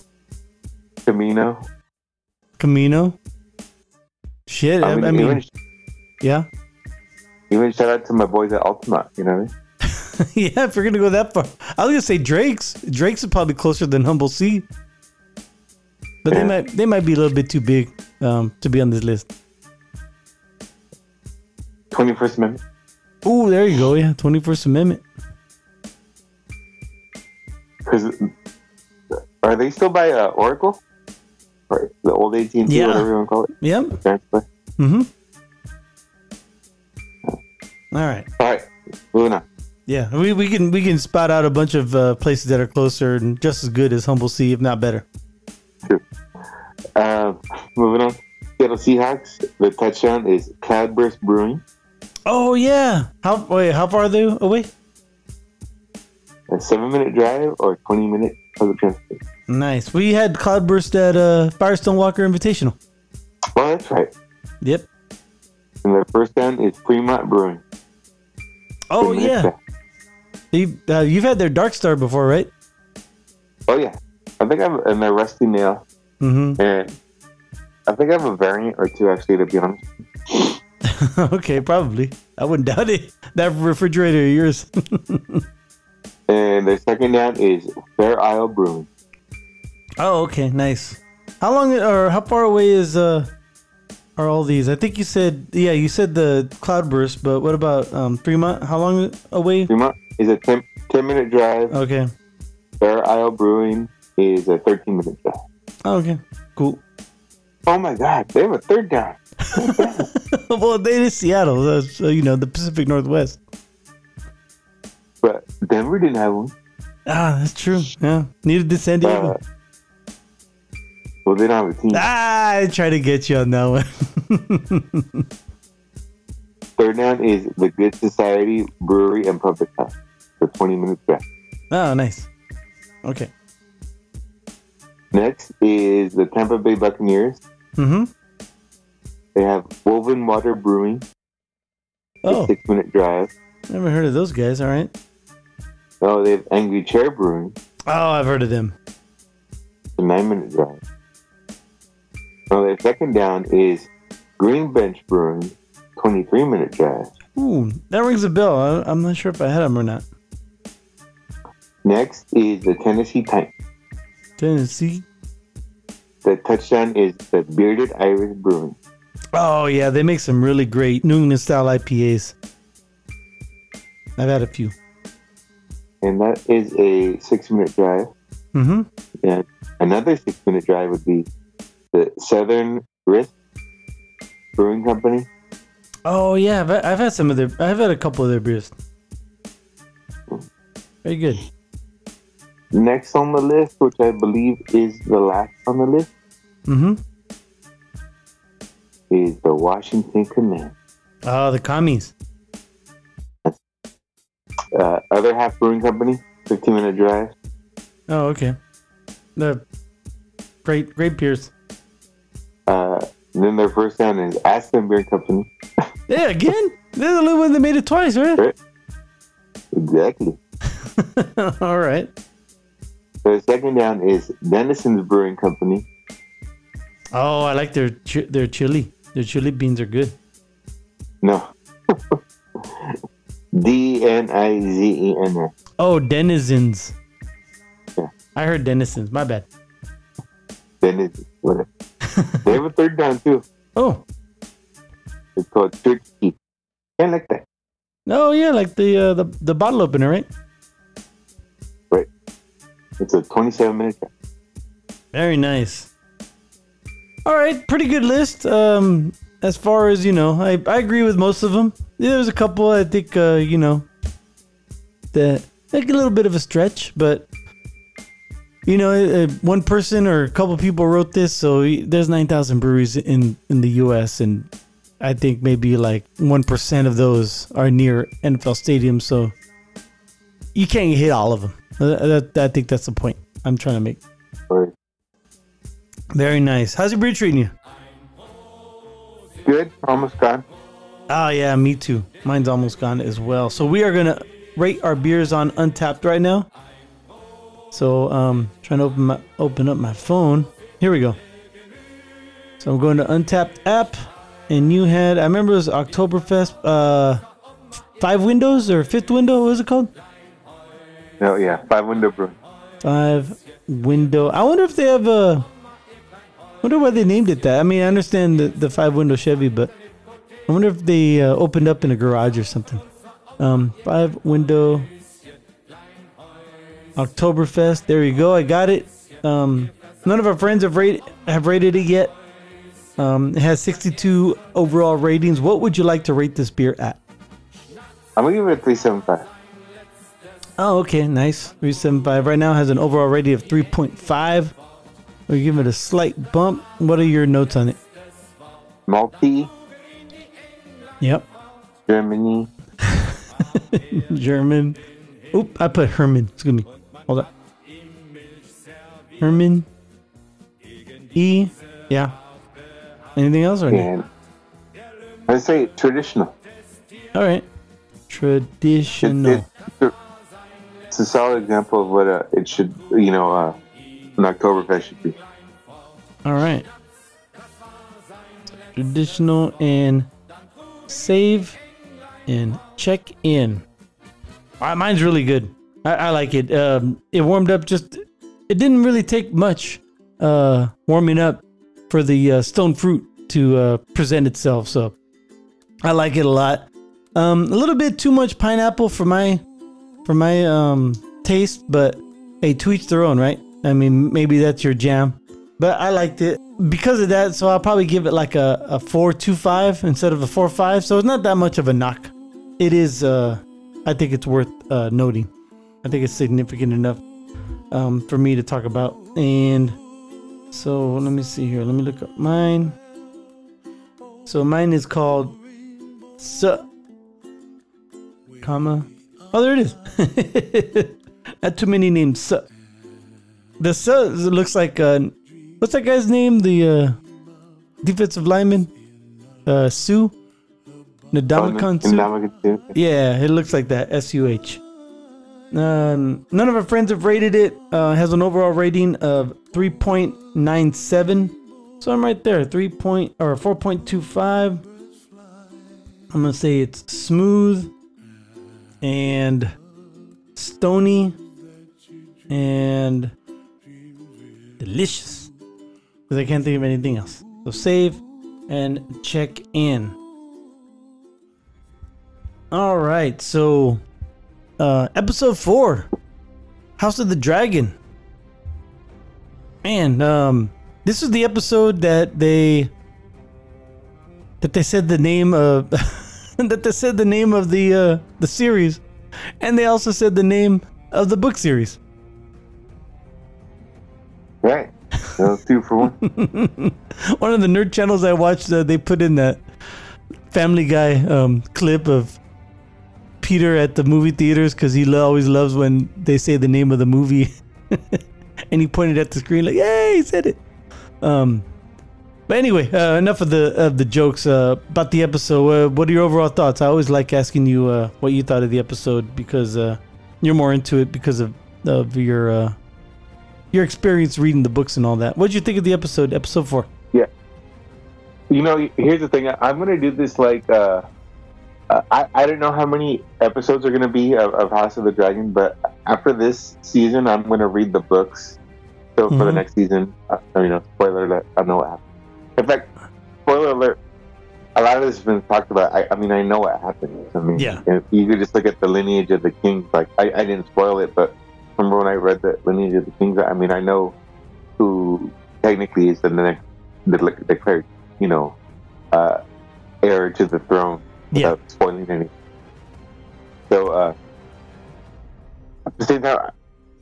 Camino. Camino. Shit. I, mean, I mean, even, yeah, even shout out to my boys at Altamont. You know what I mean? yeah. If we're gonna go that far, I was gonna say Drake's. Drake's is probably closer than Humble Sea, but they might they might be a little bit too big um, to be on this list. 21st Amendment. Ooh, there you go. Yeah, Twenty First Amendment. Because are they still by uh, Oracle? Or the old AT and T, Yeah. whatever you want to call it. Yep. Mm-hmm. All right. All right, moving on. Yeah, we, we can we can spot out a bunch of uh, places that are closer and just as good as Humble Sea, if not better. Uh, moving on. Seattle Seahawks. The touchdown is Cloudburst Brewing. Oh yeah. How wait? How far are they away? A seven-minute drive or twenty-minute public transport. Nice. We had Cloudburst at uh, Firestone Walker Invitational. Well, that's right. Yep. And the first down is Fremont Brewing. Oh yeah. You, uh, you've had their Dark Star before, right? Oh yeah. I think I'm in their Rusty Nail, Mm-hmm. and I think I have a variant or two actually. To be honest, okay, probably. I wouldn't doubt it. That refrigerator of yours. And the second down is Fair Isle Brewing. Oh, okay, nice. How long or how far away is uh are all these? I think you said yeah, you said the Cloudburst, but what about um Fremont? How long away? Fremont is a 10, 10 minute drive. Okay. Fair Isle Brewing is a 13 minute drive. Oh, okay. Cool. Oh my God, they have a third down. well, they is Seattle, so, you know the Pacific Northwest. But Denver didn't have one. Ah, that's true. Yeah, needed to San Diego. Uh, well, they don't have a team. ah, I try to get you on that one. Third down is the Good Society Brewery and Public House. The 20 minutes drive. oh, nice. Okay. Next is the Tampa Bay Buccaneers. Mm-hmm. They have Woven Water Brewing, a Oh, six minute drive. never heard of those guys. All right. Oh, they have Angry Chair Brewing, Oh, I've heard of them. a nine minute drive. Oh, their second down is Green Bench Brewing, 23 minute drive. Ooh, that rings a bell. I, I'm not sure if I had them or not. Next is the Tennessee Titan. Tennessee. The touchdown is the Bearded Iris Brewing. Oh yeah, they make some really great New England style IPAs. I've had a few. And that is a six minute drive. Mm-hmm. And another six minute drive would be the Southern Grist Brewing Company. Oh yeah, I've, I've had some of their. I've had a couple of their beers. Very good. Next on the list, which I believe is the last on the list, Mm-hmm. is the Washington Command. Oh, the commies. Uh, other half brewing company, 15 minute drive. Oh, okay. The great, great beers. Uh, then their first down is Aslin Beer Company. Yeah, again. They're the only one that made it twice, right? Exactly. All right. Their second down is Denizens Brewing Company. Oh, I like their chi- their chili. Their chili beans are good. No. D N I Z E N. Oh, denizens. Yeah. I heard denizens. My bad. Denison. Whatever. They have a third down too. Oh, It's called Church Key. I like that. no, yeah, like the uh, the the bottle opener, right? Right. It's a 27 minute drive. Very nice. All right, pretty good list. Um, as far as you know, I, I agree with most of them. Yeah, there's a couple I think uh, you know that like a little bit of a stretch, but you know, uh, one person or a couple people wrote this, so there's nine thousand breweries in in the U.S. and I think maybe like one percent of those are near NFL stadiums, so you can't hit all of them. Uh, that- I think that's the point I'm trying to make. Or Very nice. How's your beer treating you? good. Almost gone. Oh yeah, me too. Mine's almost gone as well. So we are gonna rate our beers on Untappd right now. So um, trying to open my open up my phone. Here we go. So I'm going to Untappd app, and you had I remember it was Oktoberfest. Uh, five windows or fifth window? What was it called? No, yeah. Five window brewing. Five window. I wonder if they have a. Wonder why they named it that. I mean, I understand the, the five window Chevy, but I wonder if they uh, opened up in a garage or something. Um, five window Oktoberfest. There you go. I got it. Um, none of our friends have rated have rated it yet. Um, it has 62 overall ratings. What would you like to rate this beer at? I'm gonna give it a 375. Oh, okay, nice. 375 right now has an overall rating of 3.5. We give it a slight bump. What are your notes on it? Malty, Yep. Germany. German. Oop, I put Herman. Excuse me. Hold up. Herman. E. Yeah. Anything else or no? And I say traditional. All right. Traditional. it- it's, a, it's a solid example of what uh, it should, you know, uh, an Oktoberfest should be. All right. Traditional and save and check in. Mine's really good. I, I like it. Um, it warmed up just. It didn't really take much uh, warming up for the uh, stone fruit to uh, present itself. So I like it a lot. Um, a little bit too much pineapple for my for my um, taste, but hey, to each their own, right? I mean, maybe that's your jam, but I liked it because of that. So I'll probably give it like a, a four two five instead of a four five. So it's not that much of a knock. It is. Uh, I think it's worth uh, noting. I think it's significant enough um, for me to talk about. And so let me see here. Let me look up mine. So mine is called Suh comma. Oh, there it is. Not too many names. Suh. The Suh looks like uh, what's that guy's name? The uh, defensive lineman, uh, Suh. Ndamukong Yeah, it looks like that. S U H. Um, none of our friends have rated it. Uh, has an overall rating of 3.97. So I'm right there, 3 point or 4.25. I'm gonna say it's smooth and stony and delicious because I can't think of anything else. So save and check in. All right, so uh episode 4 House of the Dragon. Man, um this is the episode that they that they said the name of that they said the name of the uh the series and they also said the name of the book series. Right. So two for one. One of the nerd channels I watched, uh, they put in that Family Guy um, clip of Peter at the movie theaters because he lo- always loves when they say the name of the movie, and he pointed at the screen like, "Yay, he said it." Um, but anyway, uh, enough of the of the jokes uh, about the episode. Uh, what are your overall thoughts? I always like asking you uh, what you thought of the episode because uh, you're more into it because of of your uh, your experience reading the books and all that. What did you think of the episode, episode four? Yeah. You know, here's the thing. I'm gonna do this like uh, I I don't know how many episodes are gonna be of, of House of the Dragon, but after this season, I'm gonna read the books. So for the Mhm. next season, uh, you know, spoiler alert, I know what happened. In fact, spoiler alert. A lot of this has been talked about. I, I mean, I know what happened. I mean, Yeah. you could just look at the lineage of the kings. Like, I, I didn't spoil it, but remember when I read the lineage of the kings? I mean, I know who technically is the next the declared, you know, uh, heir to the throne Yeah. spoiling anything. So, uh, at the same time,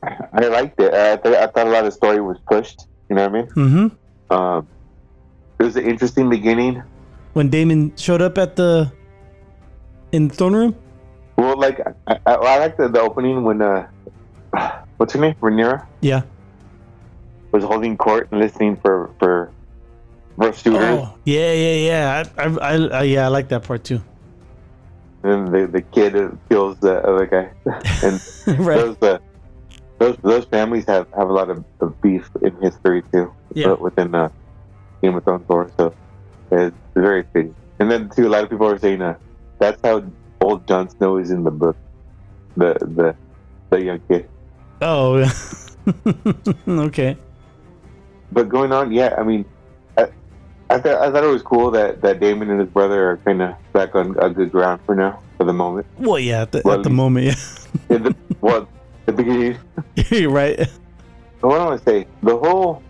I, liked it. I, th- I thought a lot of the story was pushed. You know what I mean? Mm-hmm. Um, it was an interesting beginning. When Daemon showed up at the in the throne room. Well, like I, I, I like the, the opening when uh, what's her name, Rhaenyra, Yeah. was holding court and listening for for suitors, Oh, yeah, yeah, yeah. I, I, I, I, yeah, I like that part too. And the the kid kills the other guy, and right. those uh, those those families have, have a lot of, of beef in history too. Yeah. within uh, Game of Thrones lore, so it's very fitting. And then too, a lot of people are saying uh, that's how old Jon Snow is in the book, the the the young kid. Oh. okay. But going on, yeah, I mean, I thought I thought it was cool that that Daemon and his brother are kind of back on a good ground for now, for the moment. Well, yeah. At the, Well, at the moment, yeah. The, well, the beginning. You're right. But what I want to say, the whole,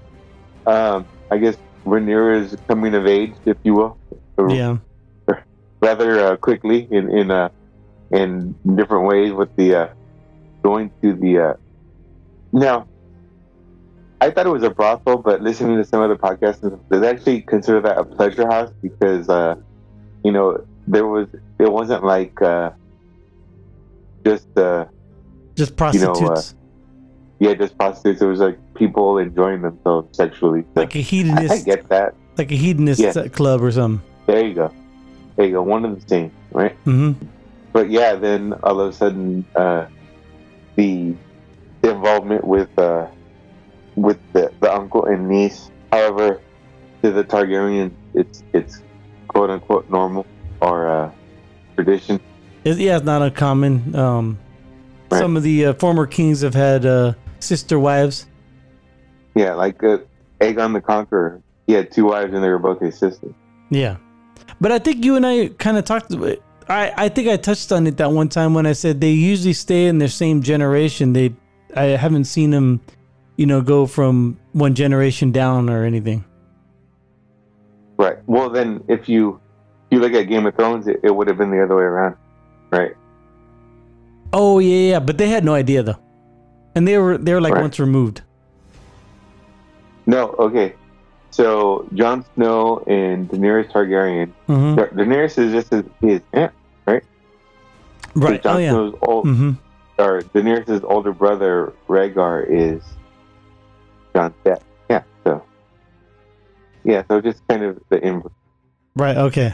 um, I guess, Rhaenyra's coming of age, if you will, Yeah. rather uh, quickly in in uh, in different ways with the uh, going to the. Uh, now, I thought it was a brothel, but listening to some other podcasts, they actually consider that a pleasure house because, uh, you know, there was it wasn't like uh, just uh, Just know, uh, prostitutes. yeah, just prostitutes. It was like people enjoying themselves sexually. So like a I, hedonist. I get that. like a hedonist Yeah. club or something. There you go. There you go. One of the same, right? Mm-hmm. but yeah, then all of a sudden, uh, the, the involvement with uh, with the, the uncle and niece. However, to the Targaryen, it's it's quote unquote normal. or uh, tradition. It, yeah, it's not uncommon. Um, Right. Some of the uh, former kings have had uh, sister wives. Yeah, like uh, Aegon the Conqueror. He had two wives and they were both his sisters. Yeah, but I think you and I kind of talked. I I think I touched on it that one time when I said they usually stay in their same generation. They I haven't seen them, you know, go from one generation down or anything. Right. Well, then if you if you look at Game of Thrones, it, it would have been the other way around, right? Oh yeah, yeah, but they had no idea though, and they were they were like Right. once removed. No. Okay. So Jon Snow and Daenerys Targaryen. hmm Da- Daenerys is just his, his aunt. Right. Jon Oh yeah. Snow's old, hmm or Daenerys' older brother Rhaegar is Jon's dad. Yeah. So. Yeah. So just kind of the inverse. Right. Okay.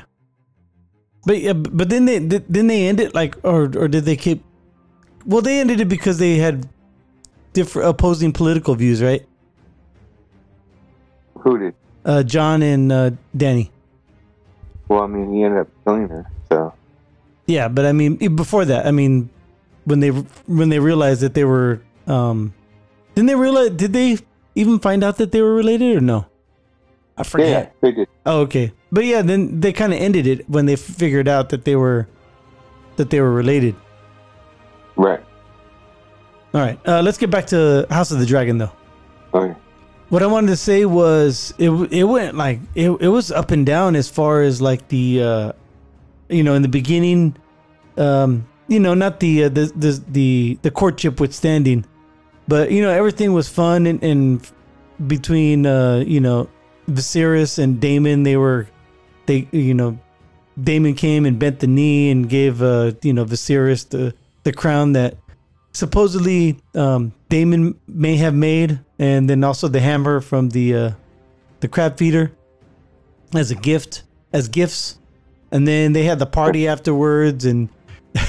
But yeah, but then they then they end it like or or did they keep? Well, they ended it because they had different opposing political views, right? Who did? Uh, Jon and uh, Dany. Well, I mean, he ended up killing her. So. Yeah, but I mean before that, I mean when they when they realized that they were um didn't they realize did they even find out that they were related or no? I forget. yeah, they did. Oh, okay. But yeah, then they kind of ended it when they figured out that they were that they were related. Right. All right, uh, let's get back to House of the Dragon though. Okay. What I wanted to say was it it went like it, it was up and down as far as like the uh you know in the beginning um you know not the uh, the, the the the courtship withstanding but you know everything was fun and, and between uh you know Viserys and Daemon they were they you know Daemon came and bent the knee and gave uh you know Viserys the the crown that supposedly um, Daemon may have made, and then also the hammer from the uh, the crab feeder as a gift, as gifts, and then they had the party afterwards, and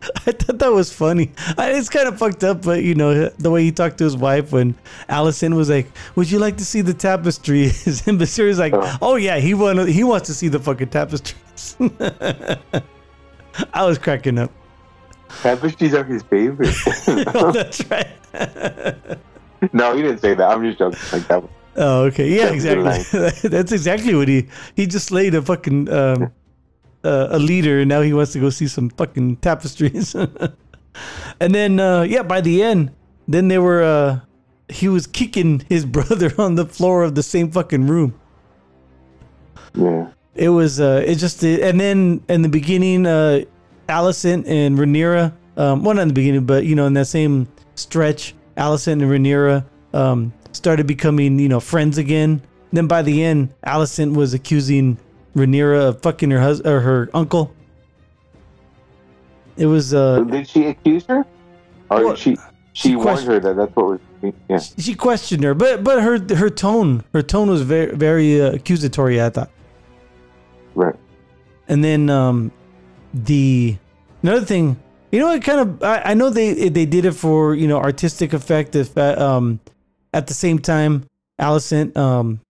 I thought that was funny. I, it's kind of fucked up, but you know the way he talked to his wife when Alicent was like, "Would you like to see the tapestries?" and Viserys like, "Oh yeah, he want he wants to see the fucking tapestries." I was cracking up. Tapestries are his favorite. oh, that's right. no, he didn't say that. I'm just joking. Like that. Oh, okay. Yeah, That's a good exactly. That's exactly what he he just laid a fucking um, uh, a leader, and now he wants to go see some fucking tapestries. and then, uh, yeah, by the end, then they were uh, he was kicking his brother on the floor of the same fucking room. Yeah. It was uh, it just and then in the beginning, uh, Alicent and Rhaenyra, um, well not in the beginning, but you know in that same stretch, Alicent and Rhaenyra um, started becoming you know friends again. Then by the end, Alicent was accusing Rhaenyra fucking her hus- or her uncle. It was uh, Did she accuse her? Or Well, she she, she warned questioned- her that that's what was yeah. she questioned her, but but her her tone her tone was very very uh, accusatory. I thought. Right. And then um, the another thing, you know, it kind of I, I know they they did it for you know artistic effect. If uh, um, at the same time, Alicent um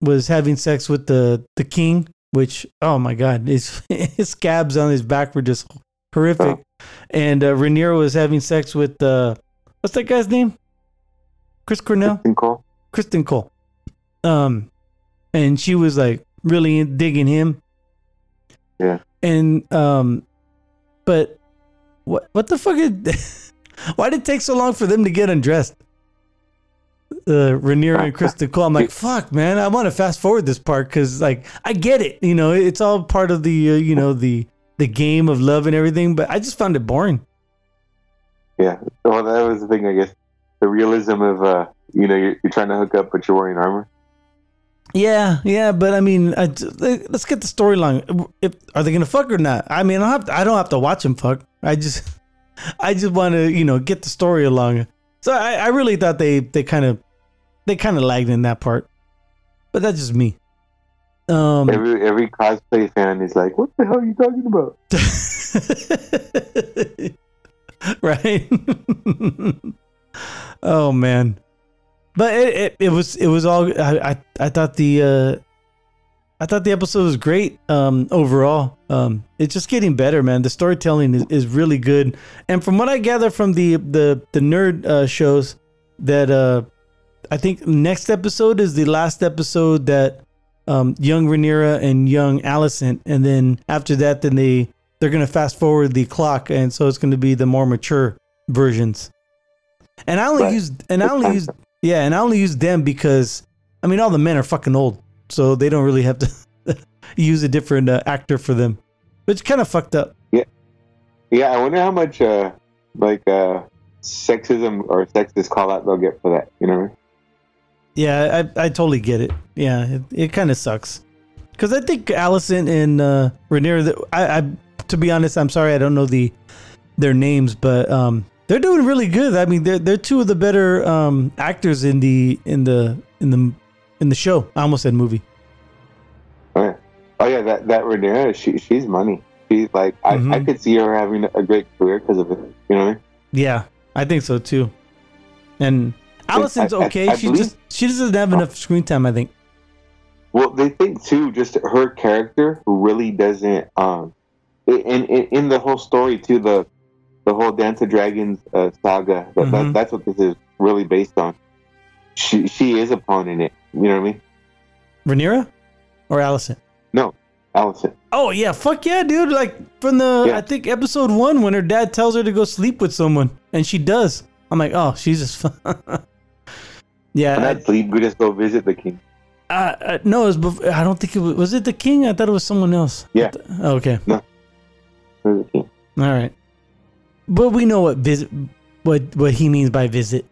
was having sex with the the king, which oh my god, his his scabs on his back were just horrific. And uh, Rhaenyra was having sex with uh, what's that guy's name? Chris Cornell. Criston Cole. Criston Cole. Um, and she was like really digging him. Yeah. And um, but what what the fuck? Is, why did it take so long for them to get undressed? Uh, Rhaenyra and Criston Cole. I'm like, fuck, man. I want to fast forward this part because, like, I get it. You know, it's all part of the, uh, you know, the the game of love and everything. But I just found it boring. Yeah. Well, that was the thing. I guess the realism of uh, you know, you're, you're trying to hook up, but you're wearing armor. Yeah, yeah, but I mean, I, let's get the storyline. If are they gonna fuck or not? I mean, I don't have to, I don't have to watch them fuck. I just, I just want to, you know, get the story along. So I, I really thought they, they kind of, they kind of lagged in that part. But that's just me. Um, Every every cosplay fan is like, "What the hell are you talking about?" right? oh man, but it, it, it was it was all I, I I thought the uh I thought the episode was great um, overall. Um, it's just getting better, man. The storytelling is, is really good, and from what I gather from the the the nerd uh, shows, that uh, I think next episode is the last episode that um, young Rhaenyra and young Alicent, and then after that, then they they're gonna fast forward the clock, and so it's gonna be the more mature versions. And I only Right. use and I only use yeah, and I only use them because I mean all the men are fucking old, so they don't really have to use a different uh, actor for them, which kind of fucked up. Yeah, yeah. I wonder how much uh like uh sexism or sexist call out they'll get for that. You know what I mean? Yeah, I, I totally get it. Yeah, it, it kind of sucks. Because I think Alicent and uh, th- I, I, to be honest, I'm sorry I don't know the their names, but um, they're doing really good. I mean, they're they're two of the better um, actors in the in the in the in the show. I almost said movie. Oh yeah, oh yeah. That that Rhaenyra, she she's money. She's like I, I could see her having a great career because of it. You know what I mean? Yeah, I think so too. And Alicent's I- I- okay. I she believe- just she doesn't have enough screen time. I think. Well, they think too. Just her character really doesn't. Um, in in, in the whole story too. The the whole Dance of Dragons uh, saga. That, Mhm. that, that's what this is really based on. She she is a pawn in it. You know what I mean? Rhaenyra or Alicent. No, Alicent. Oh yeah, fuck yeah, dude! Like from the Yeah. I think episode one when her dad tells her to go sleep with someone and she does. I'm like, oh, she's just. Yeah, I sleep, we just go visit the king. Uh, uh, no, it was. Before, I don't think it was. Was it the king? I thought it was someone else. Yeah. Oh, okay. King. All right. But we know what visit, what what he means by visit.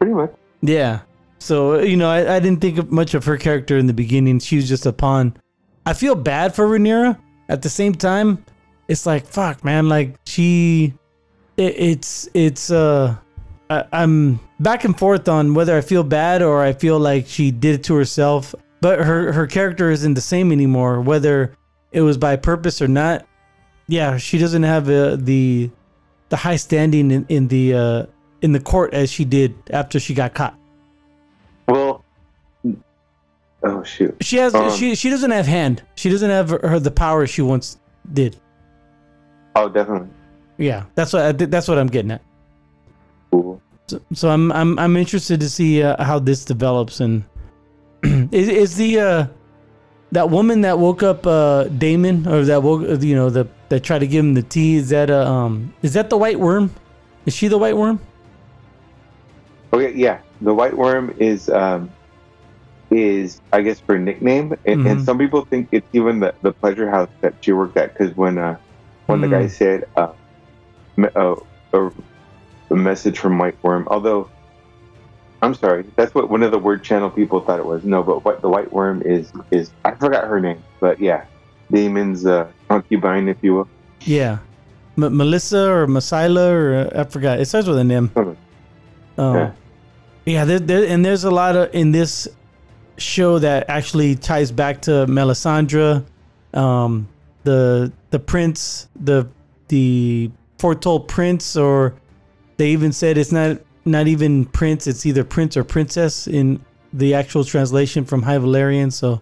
Pretty much. Yeah. So you know, I, I didn't think of much of her character in the beginning. She was just a pawn. I feel bad for Rhaenyra. At the same time, it's like fuck, man. Like she, it, it's it's uh, I'm back and forth on whether I feel bad or I feel like she did it to herself. But her her character isn't the same anymore. Whether it was by purpose or not. Yeah, she doesn't have uh, the the high standing in, in the uh, in the court as she did after she got caught. Well. Oh shoot. She has Um, she she doesn't have hand. She doesn't have her, the power she once did. Oh, definitely. Yeah, that's what I, that's what I'm getting at. Cool. So, so I'm I'm I'm interested to see uh, how this develops and is is the uh that woman that woke up uh Daemon or that woke you know the that tried to give him the tea is that uh, um is that the white worm? Is she the white worm? Okay, yeah. The white worm is um is I guess her nickname, and, and Mhm. some people think it's even the, the pleasure house that she worked at because when uh when the Mm. guy said uh, me- uh a, a message from white worm, although I'm sorry, that's what one of the word channel people thought it was. No, but what the white worm is is I forgot her name, but yeah, Daemon's uh, concubine, if you will. Yeah, M- Melissa or Masila or uh, I forgot. It starts with an M. Oh, Yeah. Yeah. there, there, and there's a lot of in this show that actually ties back to Melisandre, um, the the prince, the the foretold prince, or they even said it's not not even prince. It's either prince or princess in the actual translation from High Valyrian. So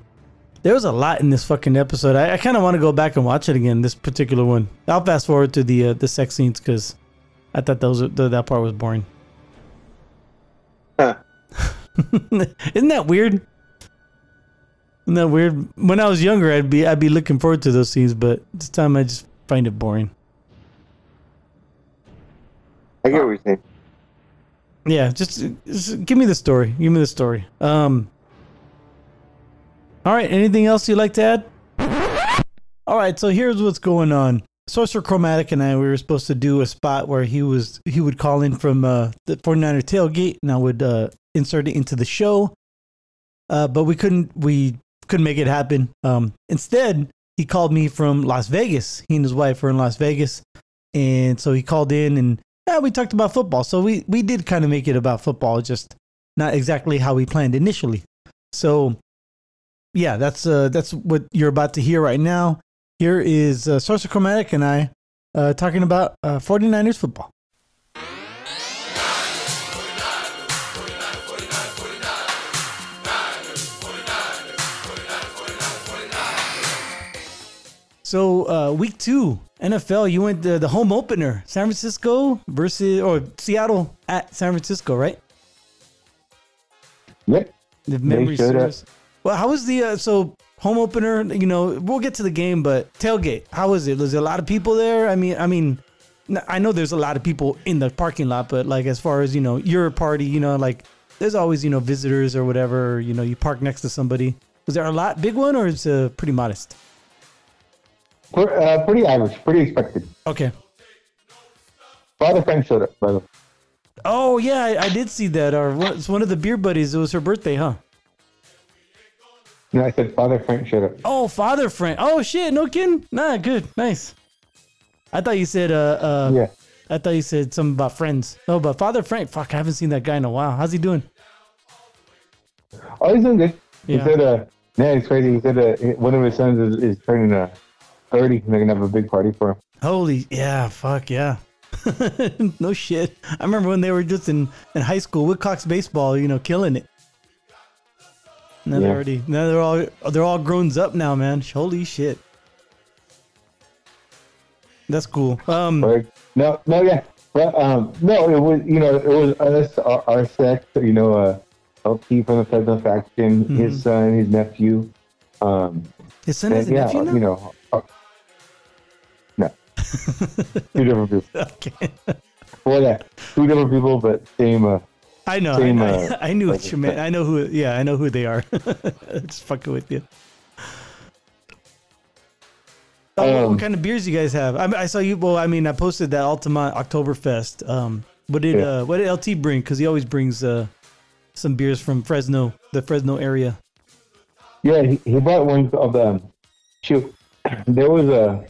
there was a lot in this fucking episode. I, I kind of want to go back and watch it again. This particular one. I'll fast forward to the uh, the sex scenes because I thought those that part was boring. Huh. Isn't that weird? Isn't that weird? When I was younger, I'd be I'd be looking forward to those scenes, but this time I just find it boring. I get what you're saying. Yeah, just, just give me the story. Give me the story. Um. All right. Anything else you'd like to add? All right. So here's what's going on. Sorcerer Chromatic and I we were supposed to do a spot where he was he would call in from uh, the 49er tailgate and I would uh, insert it into the show. Uh, but we couldn't we couldn't make it happen. Um, instead, he called me from Las Vegas. He and his wife were in Las Vegas, and so he called in and yeah, we talked about football. So we we did kind of make it about football, just not exactly how we planned initially. So yeah, that's uh that's what you're about to hear right now. Here is uh, Sorcerer Chromatic and I uh, talking about uh, 49ers football. So uh, week two, NFL, you went the, the home opener, San Francisco versus or Seattle at San Francisco, right? Yep. The memory serves. Well, how was the uh, so home opener? You know, we'll get to the game, but tailgate. How was it? Was there a lot of people there? I mean, I mean, I know there's a lot of people in the parking lot, but like as far as you know, your party, you know, like there's always you know visitors or whatever. You know, you park next to somebody. Was there a lot big one or is uh, pretty modest? Uh, pretty average, pretty expected. Okay. Father Frank showed up, by the way. Oh yeah, I, I did see that. Or one- it's one of the beer buddies. It was her birthday, huh? No, I said Father Frank showed up. Oh, Father Frank. Oh shit, no kidding. Nah, good, nice. I thought you said uh uh. Yeah. I thought you said something about friends. No, but Father Frank. Fuck, I haven't seen that guy in a while. How's he doing? Oh, he's doing good. Yeah. He said, uh, yeah, it's crazy. He said uh, one of his sons is, is turning uh, 30 and they're going to have a big party for him. Holy yeah, fuck yeah. no shit. I remember when they were just in, in high school, Woodcocks baseball, you know, killing it. Now they're already now they're all they're all grown up now, man. Holy shit. That's cool. Um No, no, yeah. But, um, no, it was, you know, it was us, our, our sect, you know, uh, LP from the Fresno faction, Mm-hmm. his son, his nephew. Um, his son and has yeah, nephew now? you know, uh, no, two different people. Okay. Well, yeah, two different people, but same. Uh, I know. Same, I, uh, I, knew what you meant. I know who. Yeah, I know who they are. Just fucking with you. Oh, what- what Um, kind of beers you guys have? I, I saw you. Well, I mean, I posted that Altamont Oktoberfest. Um, what did Yeah. uh, what did LT bring? Because he always brings uh, some beers from Fresno, the Fresno area. yeah, he, he brought one of the. Shoot, there was a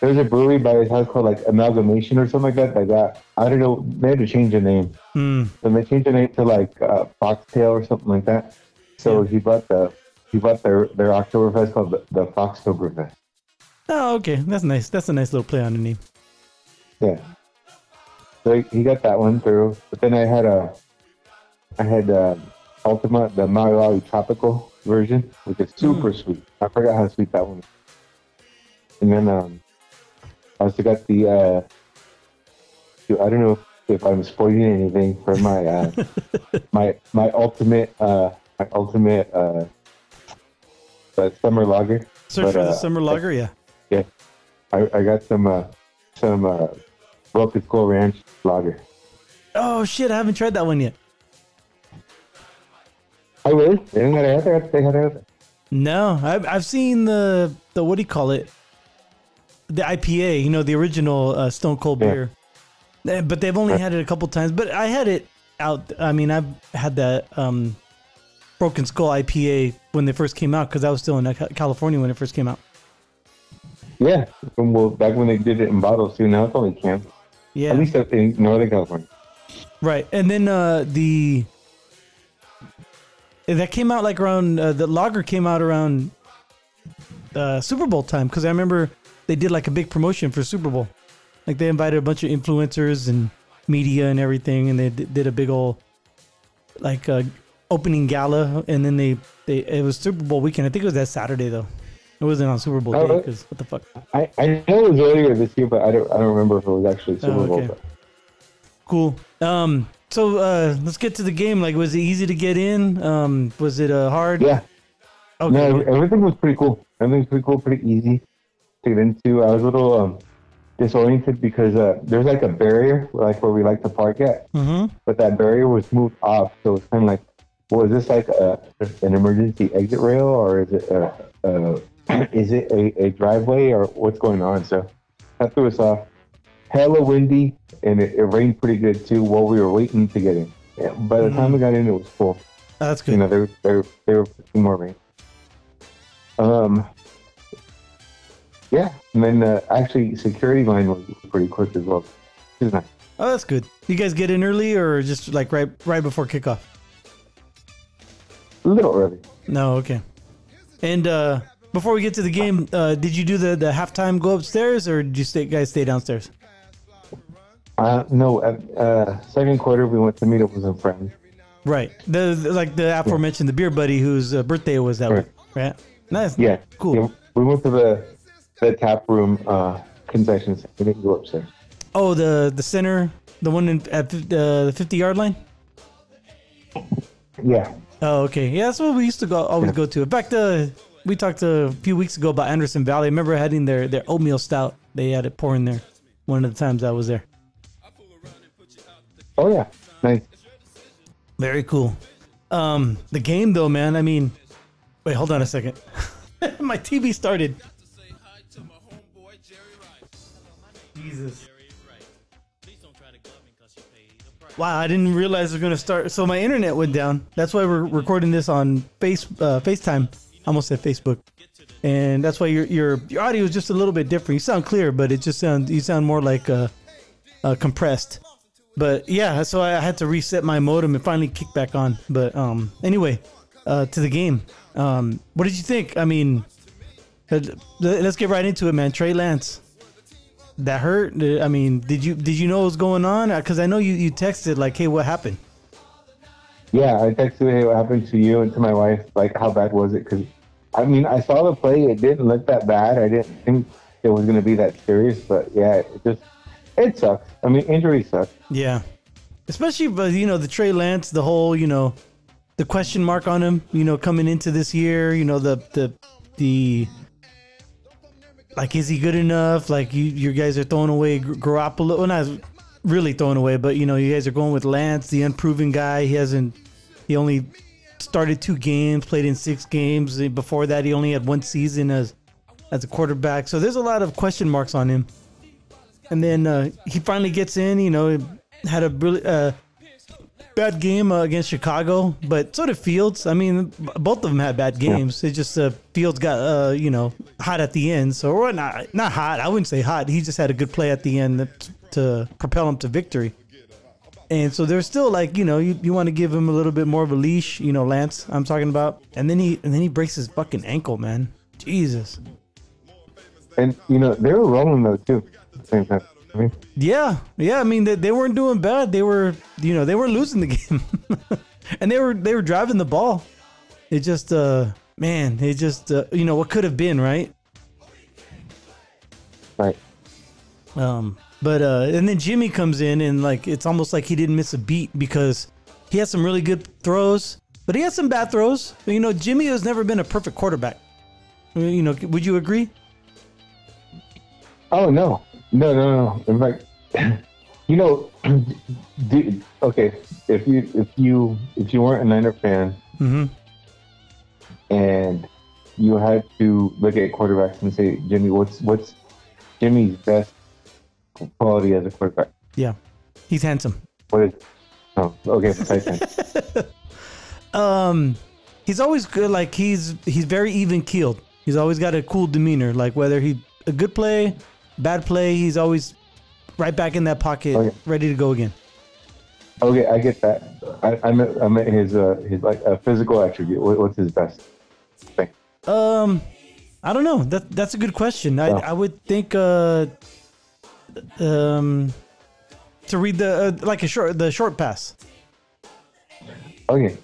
there was a brewery by his house called like Amalgamation or something like that. Like That got I don't know. They had to change the name. Hmm. So they changed the name to like uh, Foxtail or something like that. So Yeah. he bought the he bought their their Oktoberfest called the, the Foxtoberfest. Oh, okay. That's nice. That's a nice little play on the name. Yeah. So he, he got that one through. But then I had a I had uh, Ultima the Maui Tropical version, which is super sweet. I forgot how sweet that one. is. And then um, I also got the uh, I don't know if I'm spoiling anything for my uh, my my ultimate uh, my ultimate uh, uh, summer lager. Search But, for the uh, summer lager. Yeah. Yeah, I, I got some uh, some uh, Broken Skull Ranch lager. Oh shit! I haven't tried that one yet. I will. Didn't got it out there. They had it out there. No, I've I've seen the the what do you call it? The IPA, you know, the original uh, Stone Cold Yeah. beer. Eh, But they've only had it a couple times. But I had it out. I mean, I've had that um, Broken Skull IPA when they first came out because I was still in uh, California when it first came out. Yeah, from well, back when they did it in bottles too. Now it's only cans. Yeah, At least in Northern California. right. And then uh, the that came out like around uh, the lager came out around uh, Super Bowl time because I remember they did like a big promotion for Super Bowl. Like they invited a bunch of influencers and media and everything, and they d- did a big old like uh, opening gala, and then they they it was Super Bowl weekend. I think it was that Saturday though. It wasn't on Super Bowl Oh, day because what the fuck. I, I know it was earlier this year, but I don't I don't remember if it was actually Super Oh, Bowl. okay. But Cool. Um. So uh, let's get to the game. Like, was it easy to get in? Um. Was it uh, hard? yeah, Okay. no, everything was pretty cool. Everything was pretty cool, pretty easy to get into. I was a little um, disoriented because uh, there's like a barrier, like where we like to park at, mm-hmm. but that barrier was moved off, so it's kind of like, well, is this like a, an emergency exit rail, or is it a, a is it a, a driveway, or what's going on? So that threw us off. Hella windy, and it, it rained pretty good too while we were waiting to get in. Yeah, by the time we got in, it was full. Oh, that's good. You know, they they they were putting more rain. Um. Yeah, and then uh, actually, security line was pretty quick as well. Nice. Oh, that's good. You guys get in early or just like right right before kickoff? A little early. No, okay. And uh before we get to the game, uh did you do the the halftime go upstairs or did you stay guys stay downstairs? Uh, no, uh, second quarter we went to meet up with some friends. Right. The, the- like the aforementioned the beer buddy whose uh, birthday was that Right. week, right? Nice. Yeah, Cool. Yeah, we went to the the tap room uh, concessions. We didn't go upstairs. Oh, the the center, the one in, at uh, the fifty yard line. Yeah. Oh, okay. Yeah, that's what we used to go always Yeah. go to. Back fact, uh, we talked a few weeks ago about Anderson Valley. I remember having their their oatmeal stout. They had it pouring there. One of the times I was there. Oh yeah. Nice. Very cool. Um, the game though, man. I mean, wait, hold on a second. My TV started. Jesus. Wow, I didn't realize it was gonna start. So my internet went down. That's why we're recording this on Face uh, FaceTime. I almost said Facebook, and that's why your your your audio is just a little bit different. You sound clear, but it just sounds you sound more like uh, uh compressed. But yeah, so I had to reset my modem and finally kick back on. But um, anyway, uh, to the game. Um, what did you think? I mean, let's get right into it, man. Trey Lance, that hurt. Uh, I mean, did you did you know what was going on? Because I know you you texted like, "Hey, what happened?" Yeah, I texted hey, what happened to you and to my wife. Like, how bad was it? Because, I mean, I saw the play. It didn't look that bad. I didn't think it was going to be that serious. But yeah, it just it sucks. I mean, injuries suck. Yeah, especially but you know the Trey Lance, the whole you know, the question mark on him. You know, coming into this year, you know the the the like, is he good enough? Like you you guys are throwing away Gar- Garoppolo. Well, not really throwing away, but you know you guys are going with Lance, the unproven guy. He hasn't. He only started two games, played in six games. Before that, he only had one season as as a quarterback. So there's a lot of question marks on him. And then uh, he finally gets in. You know, had a really uh, bad game uh, against Chicago, but so did Fields. I mean, both of them had bad games. It just uh, Fields got uh, you know hot at the end. So or not not hot. I wouldn't say hot. He just had a good play at the end that, to propel him to victory. And so there's still like you know you, you want to give him a little bit more of a leash. You know, Lance, I'm talking about. And then he and then he breaks his fucking ankle, man. Jesus. And you know, they were rolling though too. At the same time. Yeah, yeah. I mean, they, they weren't doing bad. They were, you know, they were losing the game, and they were they were driving the ball. It just, uh, man, it just, uh, you know, what could have been, right? right. Um, but uh, and then Jimmy comes in and like it's almost like he didn't miss a beat because he has some really good throws, but he has some bad throws. You know, Jimmy has never been a perfect quarterback. You know, would you agree? Oh no, no, no, no. In fact, you know, do, okay. If you if you if you weren't a Niner fan Mm-hmm. and you had to look at quarterbacks and say, Jimmy, what's what's Jimmy's best quality as a quarterback? Yeah, he's handsome. What is? Oh, okay, um he's always good like he's he's very even keeled he's always got a cool demeanor like whether he a good play bad play he's always right back in that pocket yeah. ready to go again Okay, I get that. I, I meant I meant his uh his like a physical attribute. What, what's his best thing? um i don't know that that's a good question i Oh. i would think uh um to read the uh, like a short the short pass Okay,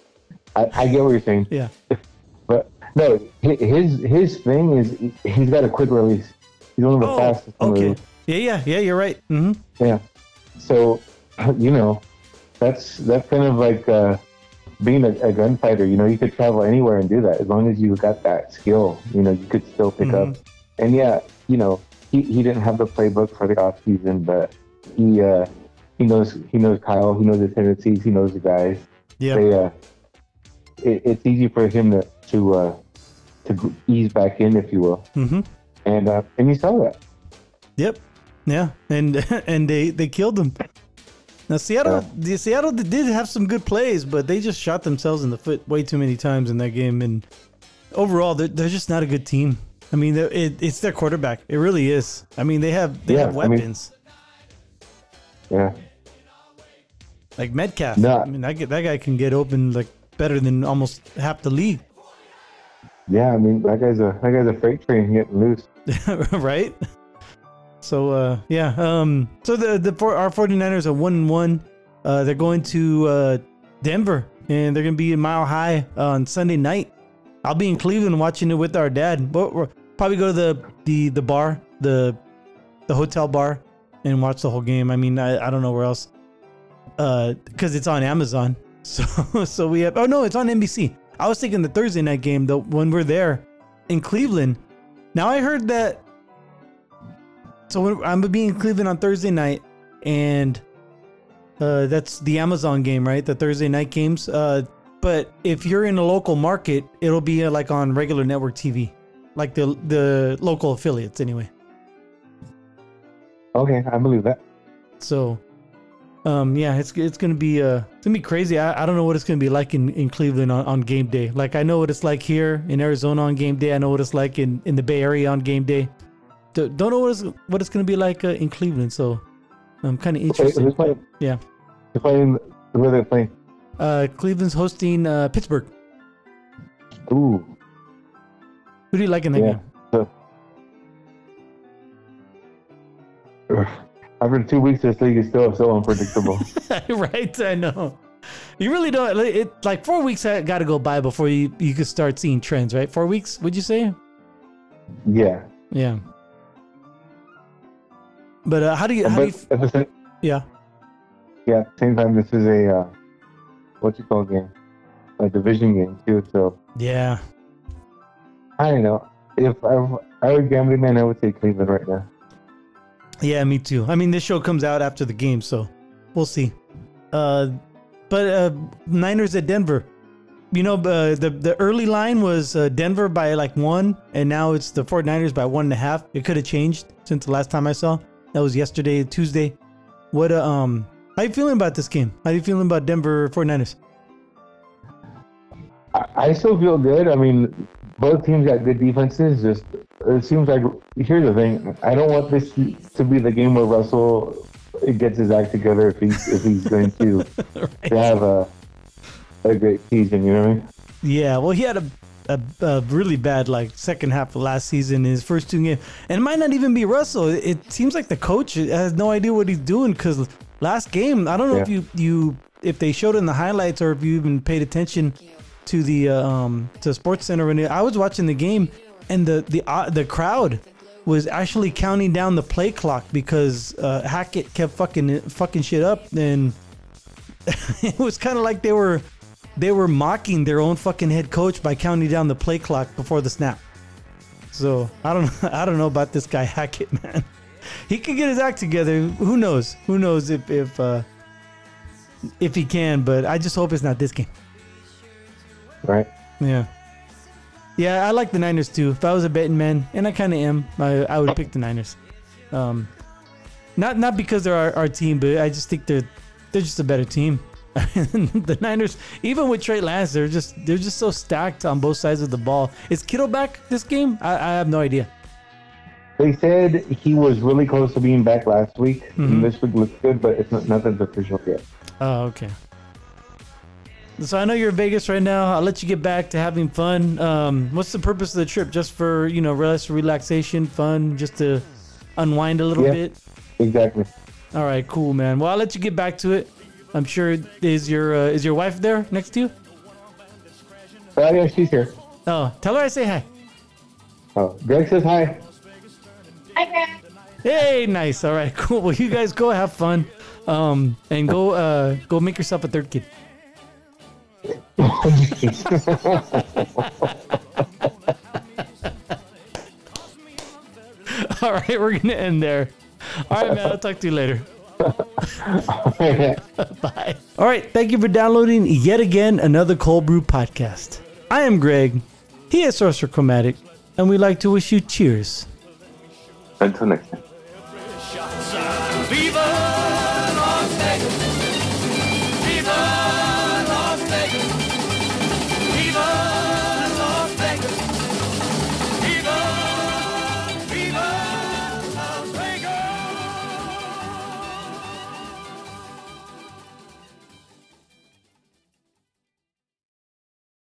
I, I get what you're saying. yeah But no, his his thing is he's got a quick release. He's one of the oh fastest. okay yeah yeah yeah you're right mm-hmm Yeah. So, you know, that's that's kind of like uh, being a, a gunfighter. You know, you could travel anywhere and do that as long as you got that skill. You know, you could still pick up. And yeah, you know, he, he didn't have the playbook for the off season, but he uh, he knows he knows Kyle. He knows his tendencies. He knows the guys. yeah They uh, it, it's easy for him to to uh, to ease back in, if you will. mm-hmm And uh, and you saw that. Yep. Yeah, and and they they killed them. Now Seattle, the Seattle did have some good plays, but they just shot themselves in the foot way too many times in that game. And overall, they're, they're just not a good team. I mean, it, it's their quarterback. It really is. I mean, they have they Yeah, have I mean- weapons Yeah. like Metcalf. No. I mean, that, guy- that guy can get open like better than almost half the league, Yeah, I mean that guy's a that guy's a freight train getting loose. right? So uh yeah, um so the the our 49ers are 1 and 1. Uh they're going to uh Denver and they're to be in Mile High on Sunday night. I'll be in Cleveland watching it with our dad. We're- probably go to the the the bar, the the hotel bar, and watch the whole game. I mean, I, I don't know where else, uh, because it's on Amazon. So so we have. Oh no, it's on NBC. I was thinking the Thursday night game though when we're there in Cleveland. Now I heard that. So when, I'm gonna be in Cleveland on Thursday night, and uh, that's the Amazon game, right? The Thursday night games. Uh, but if you're in a local market, it'll be uh, like on regular network TV, like the the local affiliates anyway. Okay, I believe that. So, um, yeah, it's it's gonna be uh it's gonna be crazy. I, I don't know what it's gonna be like in, in Cleveland on, on game day. Like I know what it's like here in Arizona on game day. I know what it's like in, in the Bay Area on game day. D- don't know what it's what it's gonna be like uh, in Cleveland. So, I'm kind of interested. playing? Yeah. They're playing. Who are they playing? Uh, Cleveland's hosting uh, Pittsburgh. Ooh, Who do you like in that Yeah. game? After two weeks, this league is still so unpredictable. right, I know. You really don't. It like four weeks got to go by before you you could start seeing trends, right? Four weeks, would you say? yeah, Yeah. But uh, how do you? How do you? same, Yeah. yeah, at the same time, this is a uh, what you call game, a division game too. So Yeah. I don't know. If I, I were gambling man, I would say Cleveland right now. Yeah, me too. I mean, this show comes out after the game, so we'll see. Uh, but uh, Niners at Denver. You know, uh, the the early line was uh, Denver by like one, and now it's the 49ers by one and a half. It could have changed since the last time I saw. That was yesterday, Tuesday. What uh, um, how you feeling about this game? How you feeling about Denver 49ers? I, I still feel good. I mean, both teams got good defenses. Just it seems like here's the thing. I don't want this to be the game where Russell gets his act together if he's if he's going to, to have a a great season. You know what I mean? Yeah, well, he had a, a, a really bad like second half of last season in his first two games, and it might not even be Russell. It, seems like the coach has no idea what he's doing because last game, I don't know if you you if they showed in the highlights or if you even paid attention to the uh, um to Sports Center when I was watching the game, and the the uh, the crowd was actually counting down the play clock because uh, Hackett kept fucking fucking shit up and it was kind of like they were they were mocking their own fucking head coach by counting down the play clock before the snap. So I don't I don't know about this guy Hackett, man. He could get his act together. Who knows? Who knows if if uh, if he can? But I just hope it's not this game. Right? Yeah. Yeah, I like the Niners too. If I was a betting man, and I kind of am, I, I would pick the Niners. Um, not not because they're our, our team, but I just think they're they're just a better team. the Niners, even with Trey Lance, they're just they're just so stacked on both sides of the ball. Is Kittle back this game? I, I have no idea. They said he was really close to being back last week. Mhm. And this week looks good, but it's not nothing's official yet. Oh, okay. So I know you're in Vegas right now. I'll let you get back to having fun. Um, what's the purpose of the trip? Just for you know, rest, relaxation, fun, just to unwind a little Yeah. bit. Exactly. All right, cool, man. Well, I'll let you get back to it. I'm sure is your uh, is your wife there next to you? Oh yeah, she's here. Oh, tell her I say hi. Oh, Greg says hi. Hi, Greg. Hey, nice. All right, cool. Well, you guys go have fun, um, and go uh, go make yourself a third kid. All right, we're gonna end there. All right, man. I'll talk to you later. Bye. All right. Thank you for downloading yet again another Cold Brew podcast. I am Greg. He is Sorcerer Chromatic, and we'd like to wish you cheers. Until next time. Viva Las Vegas.